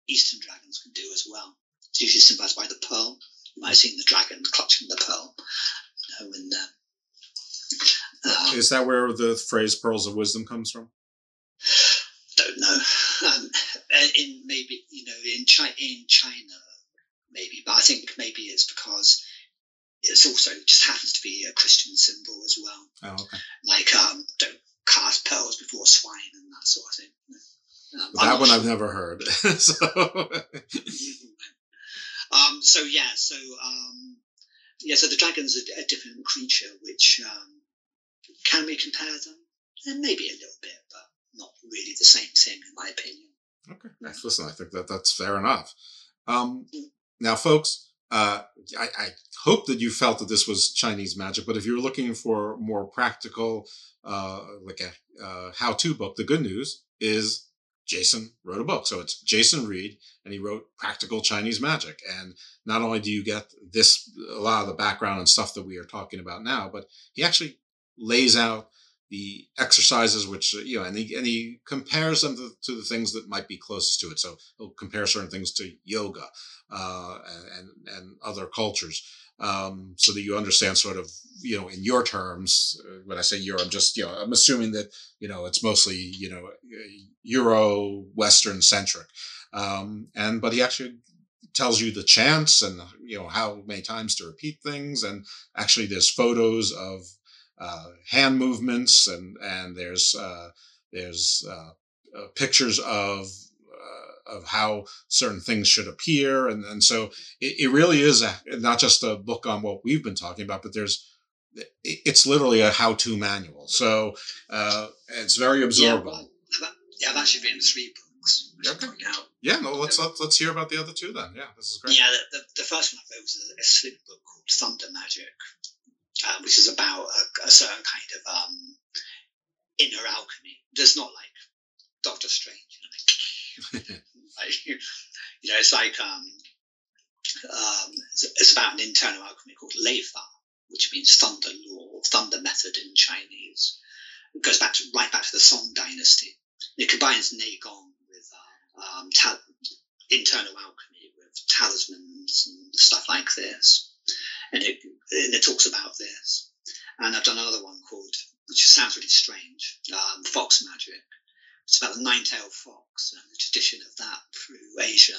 eastern dragons can do as well. It's usually symbolized by the pearl. You might have seen the dragon clutching the pearl you know and uh,
is that where the phrase "pearls of wisdom" comes from?
don't know. Um, in maybe you know in in China maybe but I think maybe it's because it's also just happens to be a Christian symbol as well
Oh, okay.
like um don't cast pearls before swine and that sort of thing um,
that one
sure.
I've never heard. so
um so yeah so um yeah so the dragon's a, a different creature which um can we compare them and maybe a little bit but not really the same thing in my opinion
Okay. Nice. Listen, I think that that's fair enough. Um, now, folks, uh, I, I hope that you felt that this was Chinese magic, but if you're looking for more practical, uh, like a uh, how-to book, the good news is Jason wrote a book. So it's Jason Read, and he wrote Practical Chinese Magic. And not only do you get this, a lot of the background and stuff that we are talking about now, but he actually lays out the exercises which uh, you know and he, and he compares them to, to the things that might be closest to it. So he'll compare certain things to yoga uh, and and other cultures um, so that you understand sort of you know in your terms uh, when i say euro i'm just you know i'm assuming that you know it's mostly you know euro western centric. Um, and but he actually tells you the chants and you know how many times to repeat things. And actually there's photos of uh, hand movements and and there's uh, there's uh, uh, pictures of uh, of how certain things should appear and and so it, it really is a, not just a book on what we've been talking about but there's it's literally a how-to manual. So uh, it's very absorbable.
Yeah, well, I've, yeah, I've actually written three books. Should out.
Yeah, no, let's let's, let's hear about the other two then. Yeah, this is great.
Yeah, the, the, the first one I wrote was a, a slim book called Thunder Magic, uh, which is about a, a certain kind of um, inner alchemy. Just not like Doctor Strange, you know, like, you know, it's like um, um, it's, it's about an internal alchemy called Leifa, which means thunder law, or thunder method in Chinese. It goes back to right back to the Song Dynasty. It combines Neigong with uh, um, tal- internal alchemy with talismans and stuff like this, and it and it talks about this. And I've done another one called, which sounds really strange, um, Fox Magic. It's about the nine-tailed fox and the tradition of that through Asia,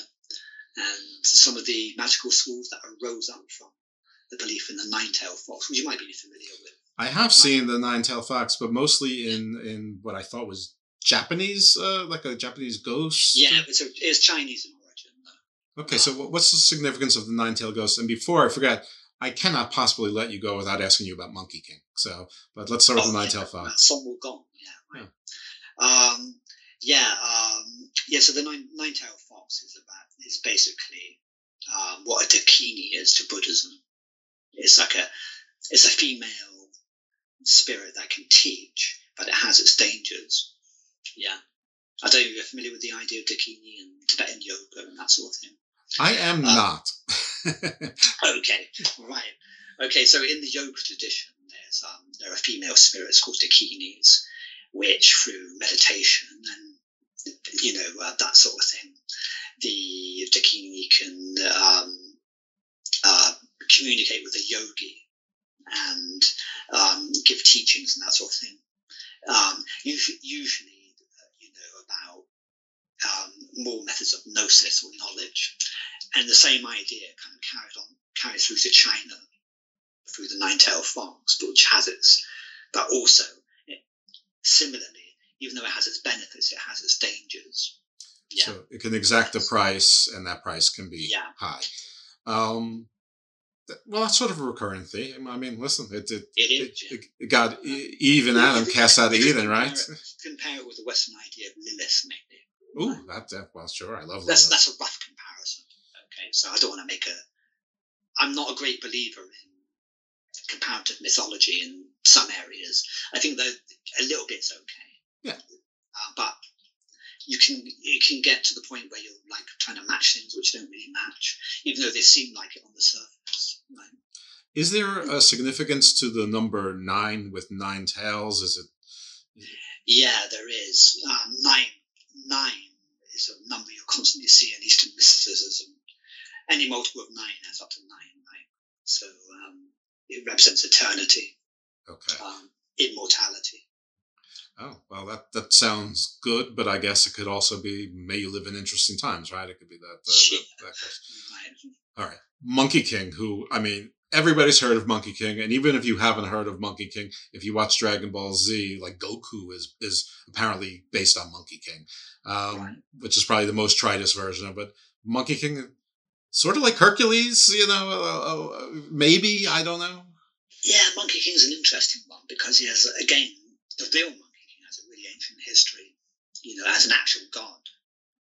and some of the magical schools that arose up from the belief in the nine-tailed fox, which you might be familiar with.
I have seen the nine-tailed fox, but mostly in in what I thought was Japanese, uh, like a Japanese ghost.
Yeah, it's, a, it's Chinese in origin.
Okay, so what's the significance of the nine-tailed ghost? And before I forget, I cannot possibly let you go without asking you about Monkey King. So, but let's start with
Oh,
the
yeah,
nine-tailed fox.
Sun Wukong, yeah, right. Um, yeah, um, yeah. So the nine nine-tailed fox is about is basically um, what a dakini is to Buddhism. It's like a it's a female spirit that can teach, but it has its dangers. Yeah, I don't know if you're familiar with the idea of dakini and Tibetan yoga and that sort of thing.
I am not.
Okay, right. Okay, so in the yoga tradition, there's um, there are female spirits called dakinis, which through meditation and you know uh, that sort of thing, the dakini can um, uh, communicate with the yogi and um, give teachings and that sort of thing. Um, usually, usually, uh, you know about um, more methods of gnosis or knowledge, and the same idea kind of carried on carried through to China through the nine-tailed fox, which has its, but also it, similarly, even though it has its benefits, it has its dangers. Yeah.
So it can exact a price, and that price can be
Yeah.
high. Um, well, that's sort of a recurring theme. I mean, listen, it it,
It is,
it, Eve and Adam cast out of Eden, right?
Compare it, compare it with the Western idea of Lilith, maybe.
Ooh, that, that well, sure, I love
That's
that.
that's a rough comparison. Okay, so I don't want to make a. I'm not a great believer in comparative mythology in some areas. I think that a little bit's okay.
Yeah.
Uh, but you can you can get to the point where you're like trying to match things which don't really match, even though they seem like it on the surface. Right?
Is there a significance to the number nine with nine tails? Is it
Yeah, there is. Um, nine nine is a number you constantly see in Eastern mysticism. Any multiple of nine adds up to nine, right? So um, it represents eternity,
okay?
um, immortality.
Oh, well, that that sounds good, but I guess it could also be may you live in interesting times, right? It could be that. Uh, that, that case. All right, Monkey King. Who I mean, everybody's heard of Monkey King, and even if you haven't heard of Monkey King, if you watch Dragon Ball Z, like Goku is is apparently based on Monkey King, um, which is probably the most tritest version of it. Monkey King, sort of like Hercules, you know, uh, uh, maybe I don't know.
Yeah, Monkey King's an interesting one because he has, again, the real Monkey King has a really ancient history, you know, as an actual god,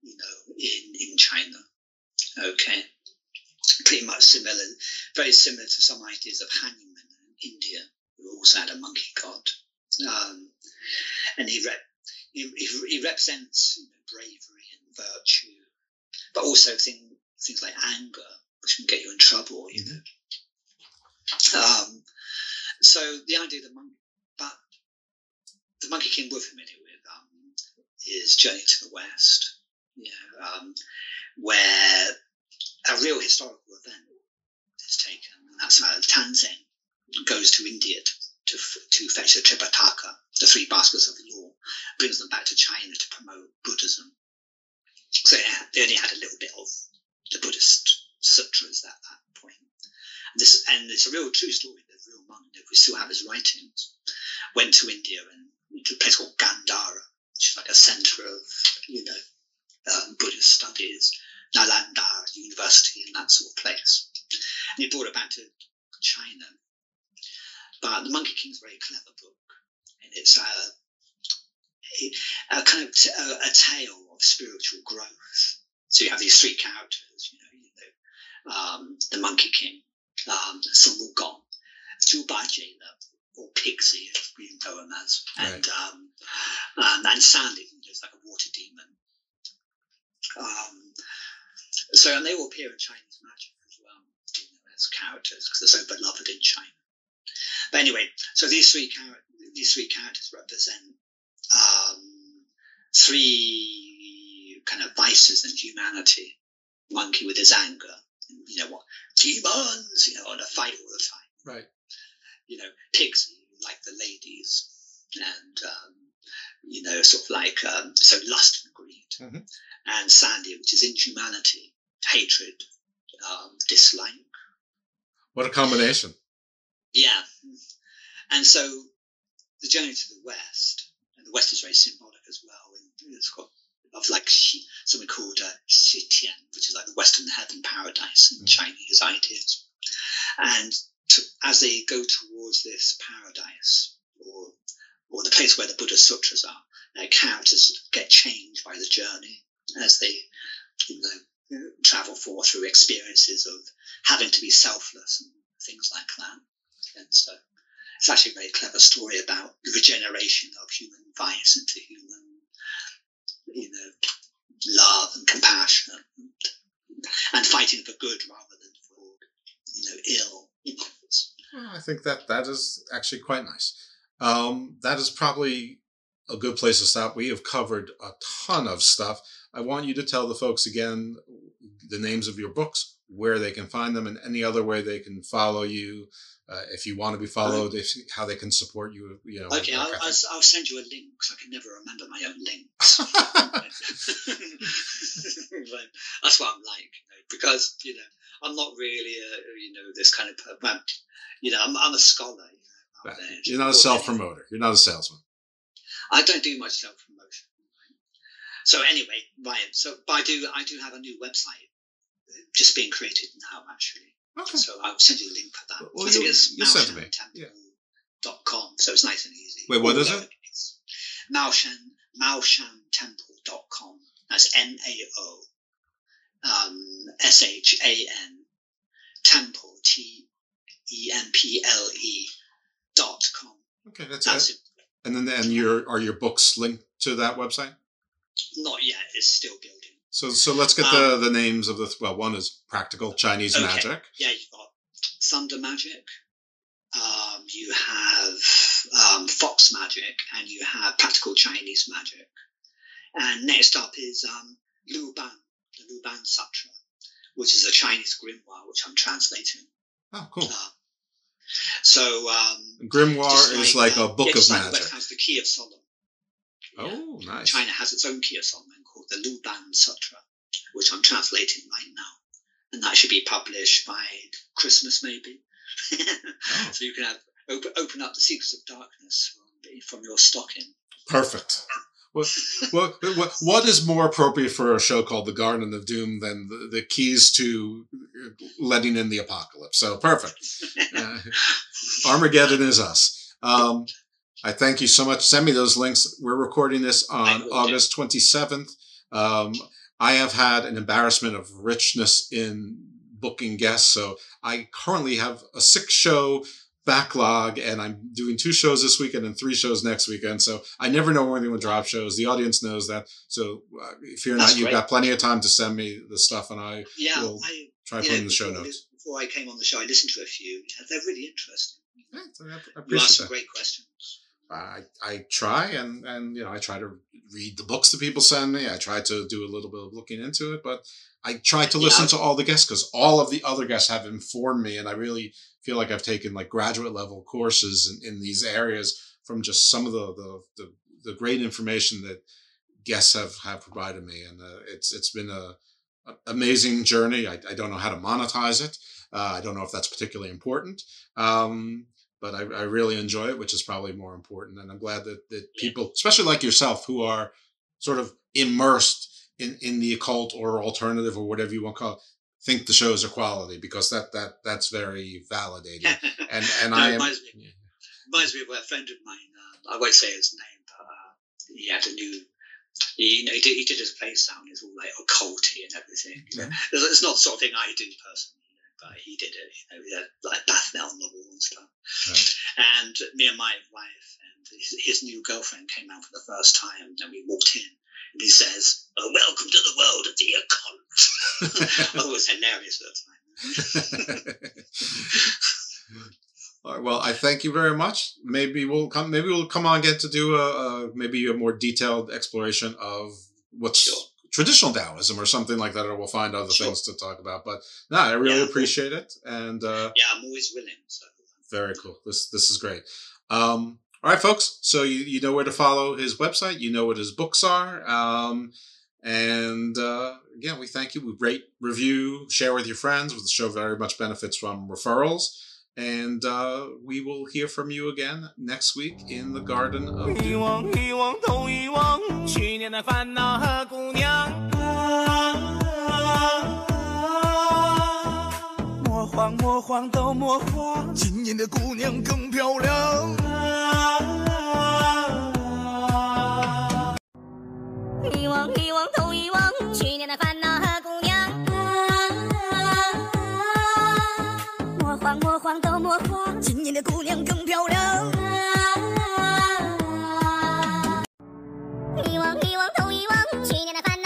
you know, in, in China. Okay. Pretty much similar, very similar to some ideas of Hanuman in India, who also had a monkey god. Um, and he, rep, he, he, he represents you know, bravery and virtue, but also thing, things like anger, which can get you in trouble, you know. Um, so the idea that monkey, but the Monkey King we're familiar with um, is Journey to the West, you know, um, where a real historical event is taken, and that's how Tanzan goes to India to, to, to fetch the Tripitaka, the three baskets of the law, brings them back to China to promote Buddhism. So yeah, they only had a little bit of the Buddhist sutras at that point. And this and it's a real true story. The real monk, that we still have his writings, went to India and to a place called Gandhara, which is like a center of you know um, Buddhist studies, Nalanda University, and that sort of place. And he brought it back to China. But The Monkey King's a very clever book, and it's a, a, a kind of t- a, a tale of spiritual growth. So you have these three characters, you know, you know um, the Monkey King, um, Sun Wukong, Zhu Bajie, or Pigsy, as we know him as, and um, um, and Sandy, who's like a water demon. Um, so, and they all appear in Chinese magic as well, you know, as characters because they're so beloved in China. But anyway, so these three char- these three characters represent um, three kind of vices in humanity. Monkey with his anger, you know what, demons, you know, on a fight all the time.
Right.
You know, pigs like the ladies, and um, you know, sort of like um, so lust and greed,
Mhm.
and Sandy, which is inhumanity, hatred, um, dislike.
What a combination.
Yeah. And so the journey to the west, and the west is very symbolic as well. And it's got of like something called uh, Xitian, which is like the Western heaven paradise in Chinese ideas. And to, as they go towards this paradise, or or the place where the Buddha sutras are, their characters get changed by the journey as they, you know, travel forth through experiences of having to be selfless and things like that. And so it's actually a very clever story about the regeneration of human vice into human, you know, love and compassion and, and fighting for good rather than for, you know, ill.
Well, I think that that is actually quite nice. Um, that is probably a good place to stop. We have covered a ton of stuff. I want you to tell the folks again the names of your books, where they can find them, and any other way they can follow you. Uh, if you want to be followed, if how they can support you, you know.
Okay, I'll, I'll. I'll send you a link because I can never remember my own links. But that's what I'm like, you know, because you know I'm not really a you know this kind of well, you know I'm, I'm a scholar. You know, there.
You're not a self promoter. You're not a salesman.
I don't do much self promotion. So anyway, Ryan. So but I do I do have a new website uh, just being created now actually.
Okay.
So I'll send you a link for that.
Well,
I think it's
sent to
so it's nice and easy.
Wait, what is it?
lowercase. Maoshan maoshantemple.com. That's M A O um, S H A N Temple T E M P L E dot com.
Okay, that's,
That's
it. And then and your are your books linked to that website?
Not yet. It's still building.
So so let's get the the names of the well. One is practical Chinese
Okay.
magic.
Yeah, you've got Thunder Magic. Um, you have um, Fox Magic, and you have Practical Chinese Magic. And next up is um, Lu Ban, the Lu Ban Sutra, which is a Chinese grimoire, which I'm translating.
Oh, cool.
So um,
Grimoire
just
is like, a book
yeah,
of
like
magic.
West has the Key of Solomon.
Oh, nice.
China has its own Solomon called the Lu Ban Sutra, which I'm translating right now. And that should be published by Christmas, maybe.
Oh.
so you can have open, open up the secrets of darkness from, from your stocking.
Perfect. What, what, what, what is more appropriate for a show called The Garden of Doom than the, the keys to letting in the apocalypse? So perfect. Uh, Armageddon is us. Um, I thank you so much. Send me those links. We're recording this on August 27th. Um, I have had an embarrassment of richness in booking guests. So I currently have a six show backlog and I'm doing two shows this weekend and three shows next weekend. So I never know when anyone drop shows. The audience knows that. So uh, fear
That's
not, you've got plenty of time to send me the stuff and I
Yeah,
will
I
try putting the show notes.
Before I came on the show, I listened to a few. Yeah, they're really interesting.
I
You asked
appreciate
some great questions.
I, I try and, and you know I try to read the books that people send me. I try to do a little bit of looking into it, but I try to listen
Yeah.
to all the guests because all of the other guests have informed me, and I really feel like I've taken like graduate level courses in, in these areas from just some of the the, the, the great information that guests have, have provided me, and uh, it's it's been a, a amazing journey. I, I don't know how to monetize it. Uh, I don't know if that's particularly important. Um, but I, I really enjoy it, which is probably more important. And I'm glad that, that people, especially like yourself, who are sort of immersed in, in the occult or alternative or whatever you want to call it, think the shows are quality because that that that's very validating. And and
No,
I am
reminds me, reminds me of a friend of mine. Uh, I won't say his name, but uh, he had a new. He, you know, he did, he did his play sound. It's all like occulty and everything.
Yeah.
It's, it's not the sort of thing I do personally, but he did it. You know, he had like Baphomet on the wall and stuff. And me and my wife and his, his new girlfriend came out for the first time, and we walked in. And he says, oh, "Welcome to the world of the occult." I thought it was hilarious at the time.
All right, well, I thank you very much. Maybe we'll come. Maybe we'll come on again to do a, a maybe a more detailed exploration of what's traditional Taoism or something like that, or we'll find other things to talk about. But no, I really appreciate it, and uh,
yeah, I'm always willing. So.
very cool. This this is great. Um, all right, folks. So you you know where to follow his website. You know what his books are. Um, and uh, again, we thank you. We rate, review, share with your friends. With the show very much benefits from referrals. And uh, we will hear from you again next week in the Garden of
遗忘，遗忘，都遗忘，去年的烦恼和姑娘。莫慌，莫慌，都莫慌，今年的姑娘更漂亮。
遗忘，遗忘，都遗忘，去年的烦 莫慌，莫慌，都莫慌，今年的姑娘更漂亮。
遗忘，遗忘，都遗忘，去年的烦